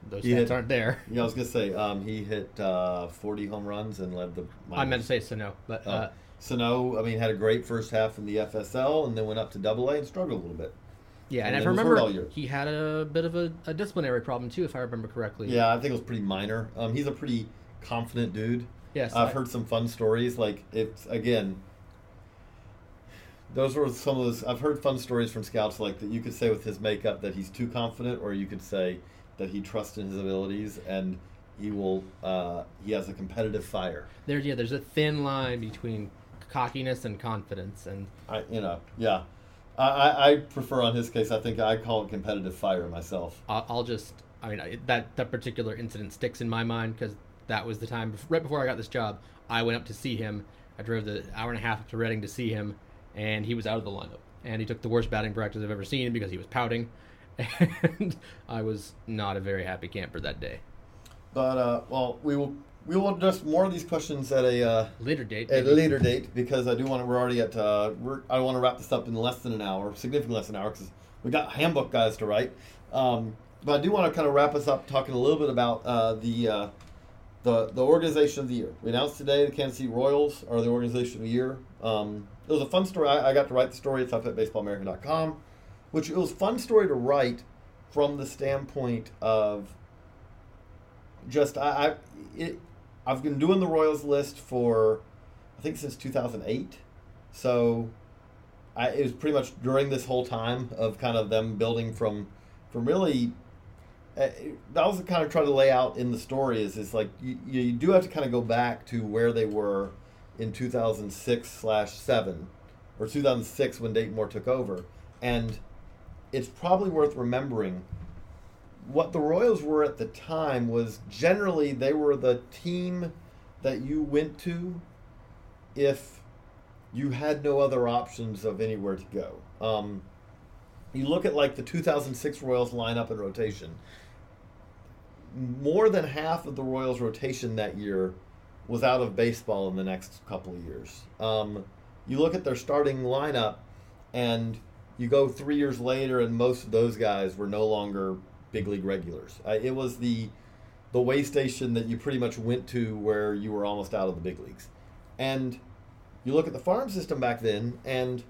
B: those stats aren't there.
A: Yeah, I was gonna say um, he hit uh, 40 home runs and led the.
B: I meant to say Sano, but
A: Uh,
B: uh,
A: Sano, I mean, had a great first half in the FSL and then went up to Double A and struggled a little bit.
B: yeah.
A: and
B: And, I remember he had a bit of a, a disciplinary problem too, if I remember correctly.
A: Yeah, I think it was pretty minor. Um, he's a pretty confident dude.
B: Yes.
A: I've
B: I-
A: heard some fun stories. Like it's again, those were some of those. I've heard fun stories from scouts like that. You could say with his makeup that he's too confident, or you could say that he trusts in his abilities and he will. Uh, he has a competitive fire.
B: There's yeah. There's a thin line between cockiness and confidence, and
A: I, you know, yeah. I, I, prefer on his case. I think I call it competitive fire myself.
B: I'll, I'll just. I mean, I- that that particular incident sticks in my mind because that was the time right before I got this job. I went up to see him. I drove the hour and a half up to Reading to see him, and he was out of the lineup. And he took the worst batting practice I've ever seen because he was pouting, and I was not a very happy camper that day.
A: But uh, well, we will we will address more of these questions at a. Uh,
B: Later date.
A: at a later date because I do want to. We're already at. Uh, we're, I want to wrap this up in less than an hour, significantly less than an hour, because we got handbook guys to write. Um, but I do want to kind of wrap us up talking a little bit about uh, the uh, the the organization of the year. We announced today the Kansas City Royals are the organization of the year. Um, it was a fun story. I, I got to write the story It's up at toughhitbaseballamerica.com, which it was a fun story to write from the standpoint of just I, I it, I've been doing the Royals list for I think since 2008. So I, it was pretty much during this whole time of kind of them building from from really uh, that was kind of trying to lay out in the story is is like you, you do have to kind of go back to where they were in 2006 slash 7 or 2006 when Dayton Moore took over and it's probably worth remembering what the Royals were at the time was generally they were the team that you went to if you had no other options of anywhere to go. Um, you look at like the 2006 Royals lineup and rotation. More than half of the Royals' rotation that year was out of baseball in the next couple of years. Um, you look at their starting lineup, and you go three years later, and most of those guys were no longer big league regulars. Uh, it was the the way station that you pretty much went to where you were almost out of the big leagues. And you look at the farm system back then, and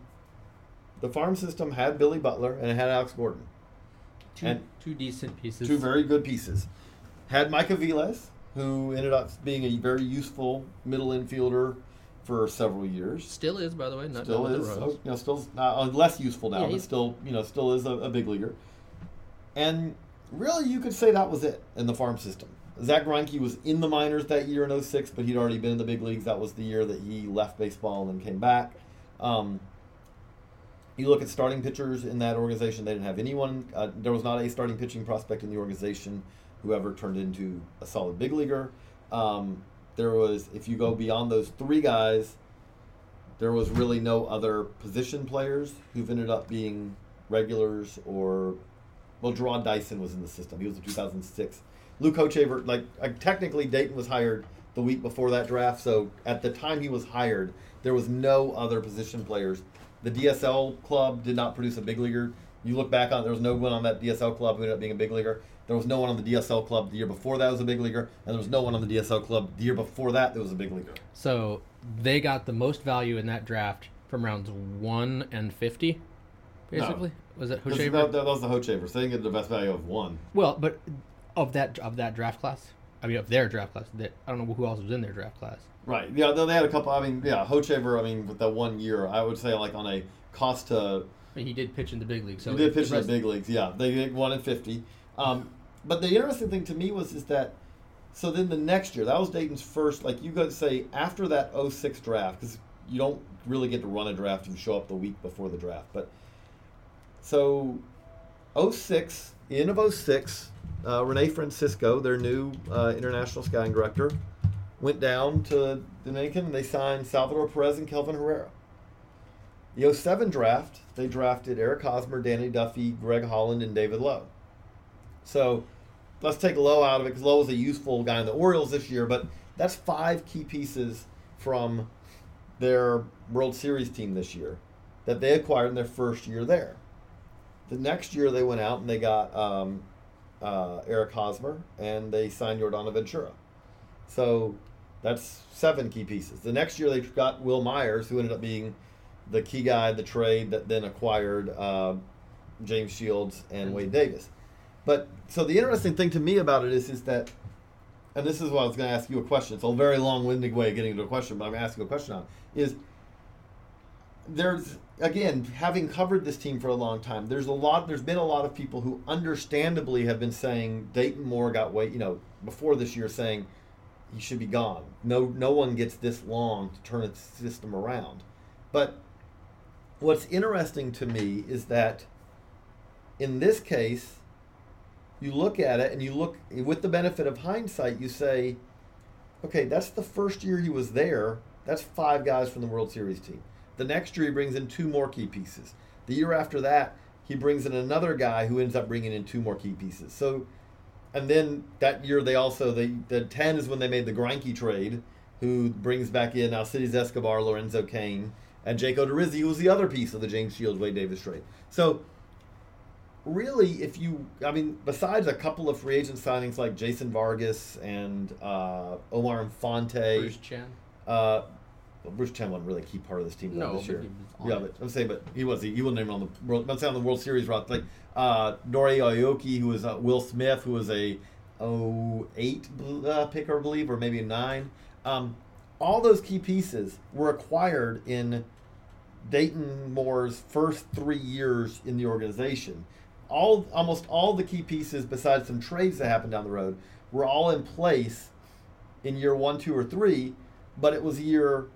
A: the farm system had Billy Butler and it had Alex Gordon.
B: Two,
A: And-
B: two decent pieces.
A: Two very good pieces. Had Mike Aviles, who ended up being a very useful middle infielder for several years.
B: Still is, by the way. Not
A: still is,
B: the
A: oh, you know, still uh, less useful now,
B: Yeah,
A: but still, you know, still is a, a big leaguer. And really, you could say that was it in the farm system. Zack Greinke was in the minors that year in 06, but he'd already been in the big leagues. That was the year that he left baseball and then came back. Um, you look at starting pitchers in that organization; they didn't have anyone. Uh, there was not a starting pitching prospect in the organization who ever turned into a solid big leaguer. Um, there was, if you go beyond those three guys, there was really no other position players who've ended up being regulars or well Jarrod Dyson was in the system. He was in 2006. Luke Hochevar, like uh, technically Dayton was hired the week before that draft, so at the time he was hired, there was no other position players. The DSL club did not produce a big leaguer. You look back on there was no one on that DSL club who ended up being a big leaguer. There was no one on the DSL club the year before that was a big leaguer, and there was no one on the DSL club the year before that that was a big leaguer.
B: So they got the most value in that draft from rounds one and fifty, basically. Was it
A: Because
B: Hochevar?
A: That, that was the Hochevar. So they didn't get the best value of one.
B: Well, but of that of that draft class, I mean, of their draft class, that I don't know who else was in their draft class.
A: Right. Yeah, though they had a couple. I mean, yeah, Hochevar. I mean, with that one year, I would say like on a cost to.
B: I mean, he did pitch in the big league, so
A: he did
B: the
A: pitch in the big leagues. Yeah, they did one in fifty. Um, but the interesting thing to me was is that. So then the next year, that was Dayton's first. Like you got to say after that 06 draft, because you don't really get to run a draft. You show up the week before the draft. But so 06, end of 06, uh, Rene Francisco, their new uh, international scouting director, went down to Dominican and they signed Salvador Perez and Kelvin Herrera. The 07 draft, they drafted Eric Hosmer, Danny Duffy, Greg Holland, and David Lough. So let's take Lough out of it because Lough was a useful guy in the Orioles this year, but that's five key pieces from their World Series team this year that they acquired in their first year there. The next year they went out and they got um, uh, Eric Hosmer and they signed Yordano Ventura. So that's seven key pieces. The next year they got Wil Myers, who ended up being the key guy in the trade that then acquired uh, James Shields and Wade Davis. But so the interesting thing to me about it is, is that, and this is what I was going to ask you a question. It's a very long-winded way of getting to a question, but I'm going to ask you a question on is there's again having covered this team for a long time there's a lot there's been a lot of people who understandably have been saying Dayton Moore got way you know before this year saying he should be gone no no one gets this long to turn its system around but what's interesting to me is that in this case you look at it and you look with the benefit of hindsight you say okay that's the first year he was there that's five guys from the World Series team the next year, he brings in two more key pieces. The year after that, he brings in another guy who ends up bringing in two more key pieces. So, and then that year, they also they the ten is when they made the Greinke trade, who brings back in Alcides Escobar, Lorenzo Cain, and Jake Odorizzi, who was the other piece of the James Shields Wade Davis trade. So, really, if you, I mean, besides a couple of free agent signings like Jason Vargas and uh, Omar Infante,
B: Bruce Chen.
A: uh, well, Bruce Chen wasn't really a key part of this team
B: No,
A: this year.
B: he was on
A: Yeah, but I'm saying, but he was he, he wasn't even on the world. I'm saying on the World Series route. Like uh, Nori Aoki, who was uh, Will Smith, who was a 08 uh, pick, I believe, or maybe a nine. Um, all those key pieces were acquired in Dayton Moore's first three years in the organization. All almost all the key pieces, besides some trades that happened down the road, were all in place in year one, two, or three. But it was year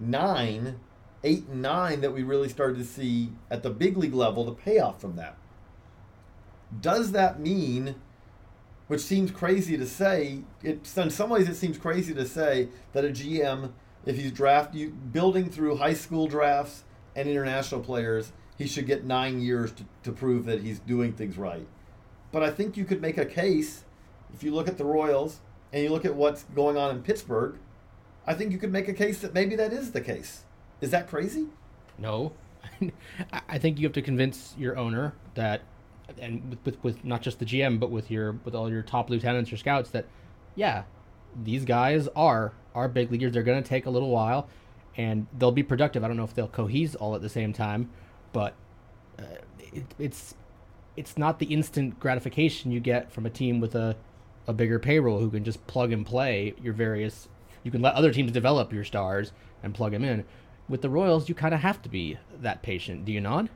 A: nine, eight, and nine that we really started to see at the big league level the payoff from that. Does that mean which seems crazy to say. It in some ways it seems crazy to say that a GM, if he's draft you building through high school drafts and international players, he should get nine years to, to prove that he's doing things right. But I think you could make a case if you look at the Royals and you look at what's going on in Pittsburgh. I think you could make a case that maybe that is the case. Is that crazy?
B: No, I- think you have to convince your owner that, and with, with with not just the GM, but with your with all your top lieutenants or scouts that, yeah, these guys are are big leaguers. They're going to take a little while, and they'll be productive. I don't know if they'll cohese all at the same time, but uh, it, it's it's not the instant gratification you get from a team with a a bigger payroll who can just plug and play your various. You can let other teams develop your stars and plug them in. With the Royals, you kind of have to be that patient. Do you not?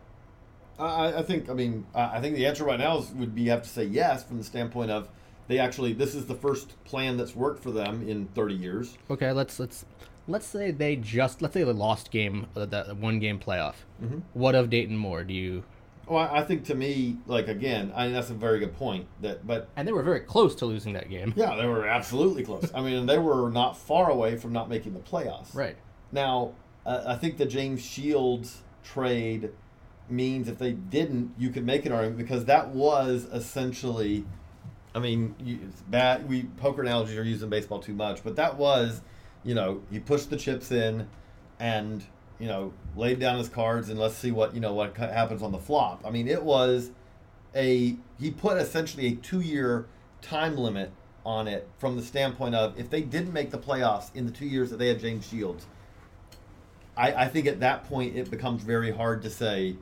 A: I, I think. I mean, I think the answer right now is, would be you have to say yes from the standpoint of they actually this is the first plan that's worked for them in 30 years.
B: Okay, let's let's let's say they just let's say they lost game uh, that one game playoff.
A: Mhm.
B: What of Dayton Moore? Do you?
A: Well, I think to me, like again, I mean, that's a very good point. That, but
B: And they were very close to losing that game.
A: yeah, they were absolutely close. I mean, they were not far away from not making the playoffs.
B: Right.
A: Now, uh, I think the James Shields trade means if they didn't, you could make an argument because that was essentially, I mean, you, it's bad. We poker analogies are used in baseball too much, but that was, you know, he pushed the chips in, and you know, laid down his cards, and let's see what you know what happens on the flop. I mean, it was a he put essentially a two year time limit on it from the standpoint of if they didn't make the playoffs in the two years that they had James Shields, I, I think at that point it becomes very hard to say,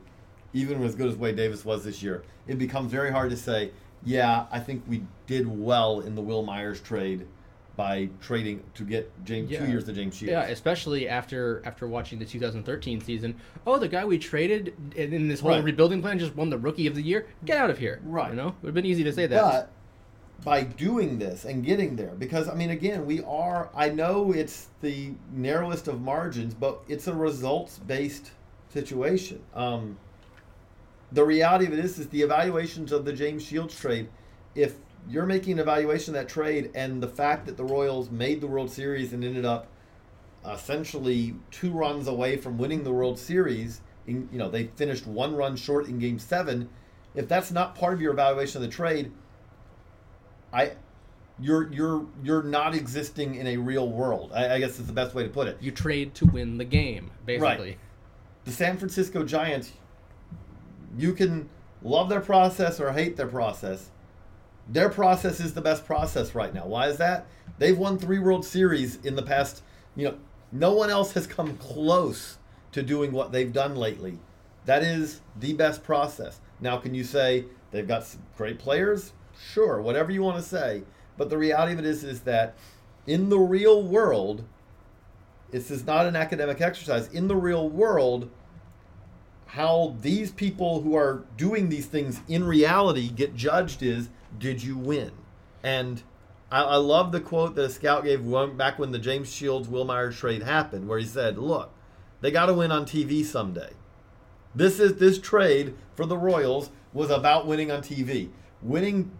A: even as good as Wade Davis was this year, it becomes very hard to say, yeah, I think we did well in the Wil Myers trade by trading to get James
B: Yeah.
A: two years to James Shields.
B: Yeah, especially after after watching the 2013 season. Oh, the guy we traded in, in this whole
A: Right.
B: rebuilding plan just won the Rookie of the Year. Get out of here.
A: Right.
B: You know, it would have been easy to say that.
A: But by doing this and getting there, because I mean, again, we are. I know it's the narrowest of margins, but it's a results-based situation. Um, the reality of it is, is the evaluations of the James Shields trade. If you're making an evaluation of that trade, and the fact that the Royals made the World Series and ended up essentially two runs away from winning the World Series, in, you know, they finished one run short in Game Seven. If that's not part of your evaluation of the trade, I, you're you're you're not existing in a real world. I, I guess is the best way to put it.
B: you trade to win the game, basically.
A: The San Francisco Giants, you can love their process or hate their process. Their process is the best process right now. Why is that? They've won three World Series in the past. You know, no one else has come close to doing what they've done lately. That is the best process. Now, can you say they've got some great players? Sure, whatever you want to say. But the reality of it is, is that in the real world, this is not an academic exercise. In the real world, how these people who are doing these things in reality get judged is did you win? And I, I love the quote that a scout gave one, back when the James Shields Wil Myers trade happened, where he said, Look, they got to win on TV someday. This is this trade for the Royals was about winning on TV. Winning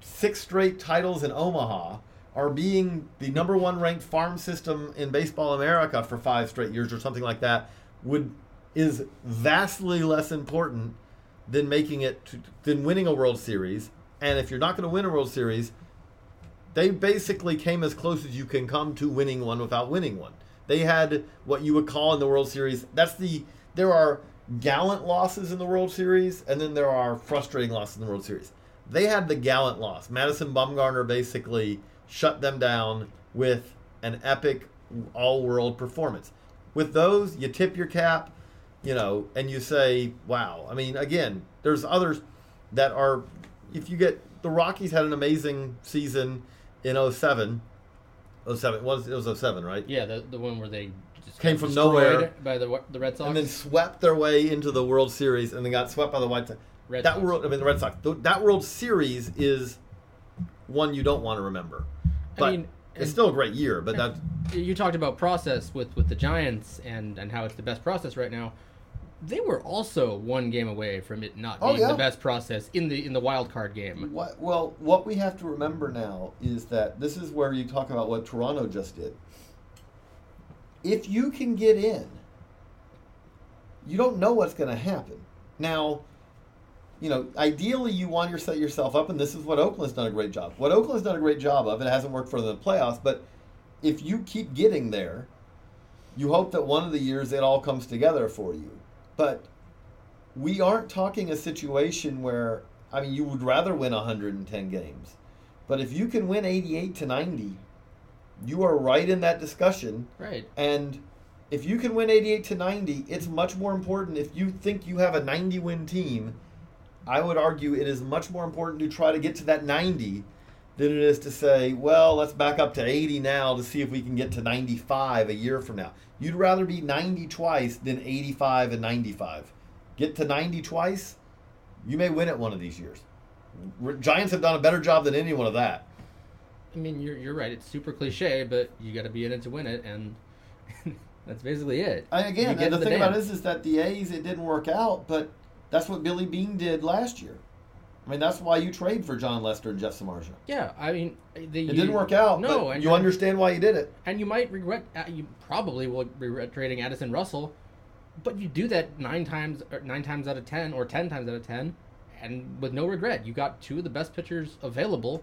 A: six straight titles in Omaha or being the number one ranked farm system in baseball America for five straight years or something like that would is vastly less important than making it to, than winning a World Series. And if you're not going to win a World Series, they basically came as close as you can come to winning one without winning one. They had what you would call in the World Series. That's the there are gallant losses in the World Series, and then there are frustrating losses in the World Series. They had the gallant loss. Madison Bumgarner basically shut them down with an epic all-world performance. With those, you tip your cap, you know, and you say, "Wow." I mean, again, there's others that are. If you get the Rockies had an amazing season in 07. 07 it was it was 07, right?
B: Yeah, the the one where they just
A: Came from nowhere.
B: by the the Red Sox.
A: and then swept their way into the World Series, and then got swept by the White Sox.
B: Red
A: that
B: Sox.
A: world, I mean, the Red Sox. Th- That World Series is one you don't want to remember, but
B: mean,
A: it's
B: and-
A: still a great year. But that,
B: you talked about process with with the Giants and and how it's the best process right now. They were also one game away from it not
A: Oh,
B: being
A: yeah.
B: the best process in the in the wild card game.
A: What, well, what we have to remember now is that this is where you talk about what Toronto just did. If you can get in, you don't know what's going to happen. Now, you know, ideally you want to set yourself up, and this is what Oakland's done a great job. What Oakland's done a great job of, it hasn't worked for the playoffs, but if you keep getting there, you hope that one of the years it all comes together for you. But we aren't talking a situation where I mean you would rather win 110 games. But if you can win 88 to 90, you are right in that discussion
B: Right.
A: and if you can win 88 to 90, it's much more important if you think you have a 90 win team. I would argue it is much more important to try to get to that 90 than it is to say, well, let's back up to 80 now to see if we can get to 95 a year from now. You'd rather be 90 twice than 85 and 95. Get to 90 twice, you may win it one of these years. Giants have done a better job than anyone of that.
B: I mean, you're you're right. It's super cliche, but you got to be in it to win it, and that's basically it.
A: And again, and the
B: in
A: thing about it is, is that the A's it didn't work out, but that's what Billy Beane did last year. I mean, that's why you trade for Jon Lester and Jeff Samardzija.
B: Yeah, I mean, the,
A: It didn't work out.
B: No,
A: but
B: and
A: you understand why you did it.
B: and you might regret. Uh, you probably will regret trading Addison Russell, but you do that nine times, or nine times out of ten, or ten times out of ten, and with no regret. You got two of the best pitchers available,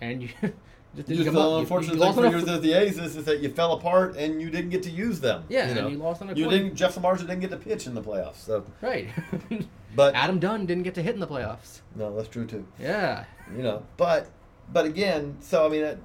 B: and you just didn't
A: Just
B: come
A: the
B: up. you-
A: unfortunate
B: you
A: thing
B: lost
A: for
B: on
A: yours
B: fr-
A: as the A's is, is that you fell apart and you didn't get to use them.
B: Yeah,
A: you
B: and
A: know?
B: you lost on a
A: You
B: 20
A: didn't. Jeff Samardzija didn't get to pitch in the playoffs. So,
B: right.
A: but
B: Adam Dunn didn't get to hit in the playoffs.
A: no, that's true too.
B: Yeah,
A: you know but but again so i mean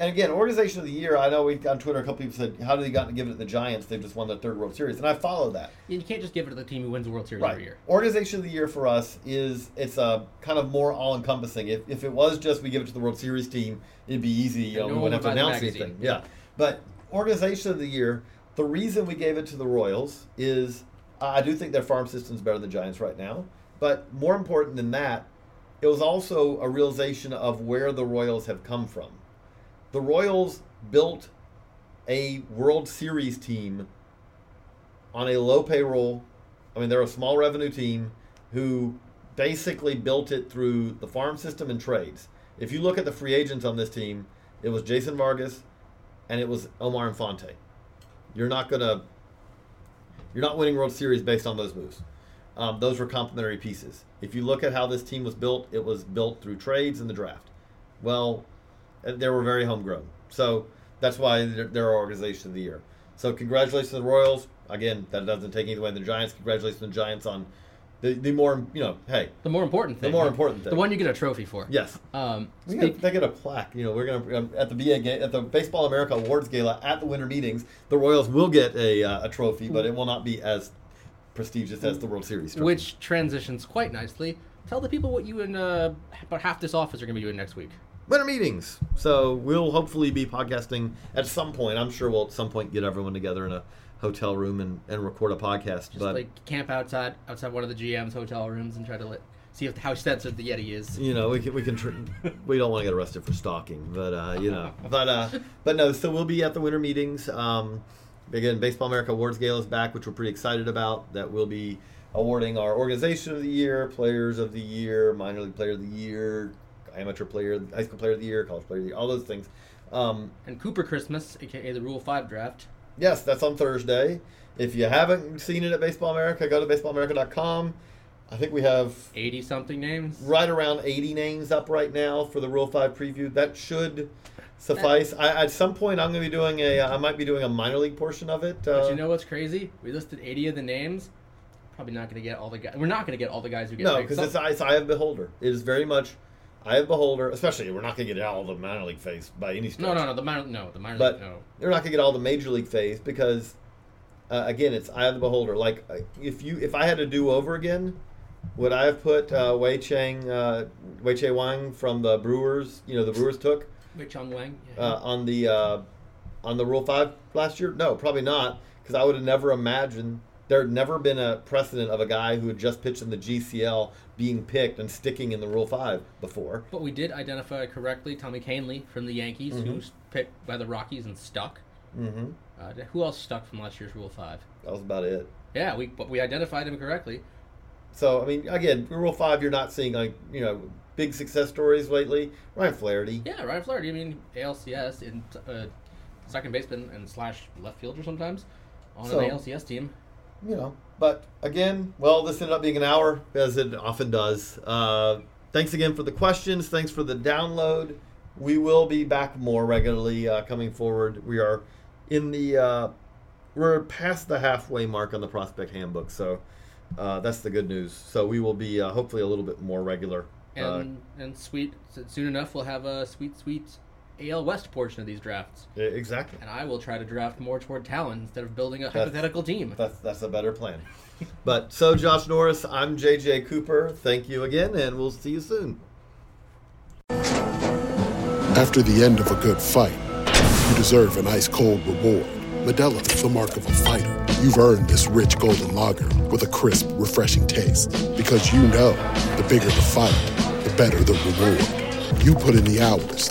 A: and again organization of the year i know we on twitter a couple people said how did they got to give it to the giants? They've just won the third world series. And i follow that.
B: You can't just give it to the team who wins the World Series every year.
A: organization of the year for us is it's a kind of more all-encompassing. If, if it was just we give it to the world series team it'd be easy you know,
B: no
A: we wouldn't have to announce anything. Yeah. But organization of the year the reason we gave it to the royals is i do think their farm system's better than giants right now. But more important than that it was also a realization of where the Royals have come from. The Royals built a World Series team on a low payroll. I mean, they're a small revenue team who basically built it through the farm system and trades. If you look at the free agents on this team, it was Jason Vargas and it was Omar Infante. You're not gonna you're not winning World Series based on those moves. Um, those were complementary pieces. If you look at how this team was built, it was built through trades and the draft. Well, they were very homegrown. So that's why they're, they're our organization of the year. So congratulations to the Royals. Again, that doesn't take anything away from the Giants. Congratulations to the Giants on the, the more, you know, hey,
B: The more important thing.
A: The more important thing.
B: The one you get a trophy for.
A: yes.
B: Um, speak-
A: get, they get a plaque. You know, we're gonna um, at the BA ga- at the Baseball America Awards Gala at the winter meetings. The Royals will get a uh, a trophy, but it will not be as prestigious as the World Series. Trophy.
B: which transitions quite nicely. Tell the people what you and uh, about half this office are going to be doing next week.
A: Winter meetings. So we'll hopefully be podcasting at some point. I'm sure we'll at some point get everyone together in a hotel room and, and record a podcast.
B: Just
A: but
B: like camp outside outside one of the GM's hotel rooms and try to let, see if how censored the Yeti is.
A: you know, we can we can tr- we don't want to get arrested for stalking, but uh, you know, but uh, but no. So we'll be at the winter meetings. Um, again, Baseball America Awards Gala is back, which we're pretty excited about. That we'll be awarding our organization of the year, players of the year, minor league player of the year, amateur player, high school player of the year, college player of the year, all those things. Um,
B: And Cooper Christmas, aka the Rule Five draft.
A: Yes, that's on Thursday. If you haven't seen it at Baseball America, go to baseballamerica.com. I think we have
B: Eighty something names.
A: right around 80 names up right now for the Rule 5 preview. That should suffice. I, at some point, I'm going to be doing a, I might be doing a minor league portion of it. Uh,
B: But you know what's crazy? We listed eighty of the names. Probably not going to get all the guys. We're not going to get all the guys who get
A: no, because it's, it's Eye of Beholder. It is very much Eye of Beholder, especially we're not going to get all the minor league phase by any stretch.
B: no, no, no. The minor, no, the minor.
A: But
B: league, no.
A: they're not going to get all the major league phase because, uh, again, it's eye of the beholder. Like uh, if you if I had to do over again, would I have put uh, Wei Chang, uh, Wei Che Wang from the Brewers? You know, the Brewers took
B: Wei Chung Wang. Yeah.
A: uh, on the uh, on the Rule Five last year. No, probably not, because I would have never imagined. There had never been a precedent of a guy who had just pitched in the GCL being picked and sticking in the Rule Five before.
B: But we did identify correctly Tommy Kahnle from the Yankees,
A: Mhm.
B: who's picked by the Rockies and stuck.
A: Mm-hmm.
B: Uh, who else stuck from last year's Rule Five?
A: That was about it.
B: Yeah, we but we identified him correctly.
A: So I mean, again, Rule Five, you're not seeing like you know big success stories lately. Ryan Flaherty.
B: Yeah, Ryan Flaherty. I mean, ALCS in uh, second baseman and slash left fielder sometimes on
A: So-
B: an ALCS team.
A: You know. But again, well, this ended up being an hour, as it often does. Uh, thanks again for the questions. Thanks for the download. We will be back more regularly uh, coming forward. We are in the uh, we're past the halfway mark on the prospect handbook, so uh, that's the good news. So we will be uh, hopefully a little bit more regular. Uh,
B: And and sweet soon enough we'll have a sweet sweet AL West portion of these drafts.
A: e- exactly.
B: And I will try to draft more toward talent instead of building a hypothetical team.
A: That's that's a better plan. but so Josh Norris, I'm JJ Cooper. Thank you again, and we'll see you soon.
C: After the end of a good fight, you deserve an ice cold reward. Modelo is the mark of a fighter. You've earned this rich golden lager with a crisp, refreshing taste. Because you know the bigger the fight, the better the reward. You put in the hours,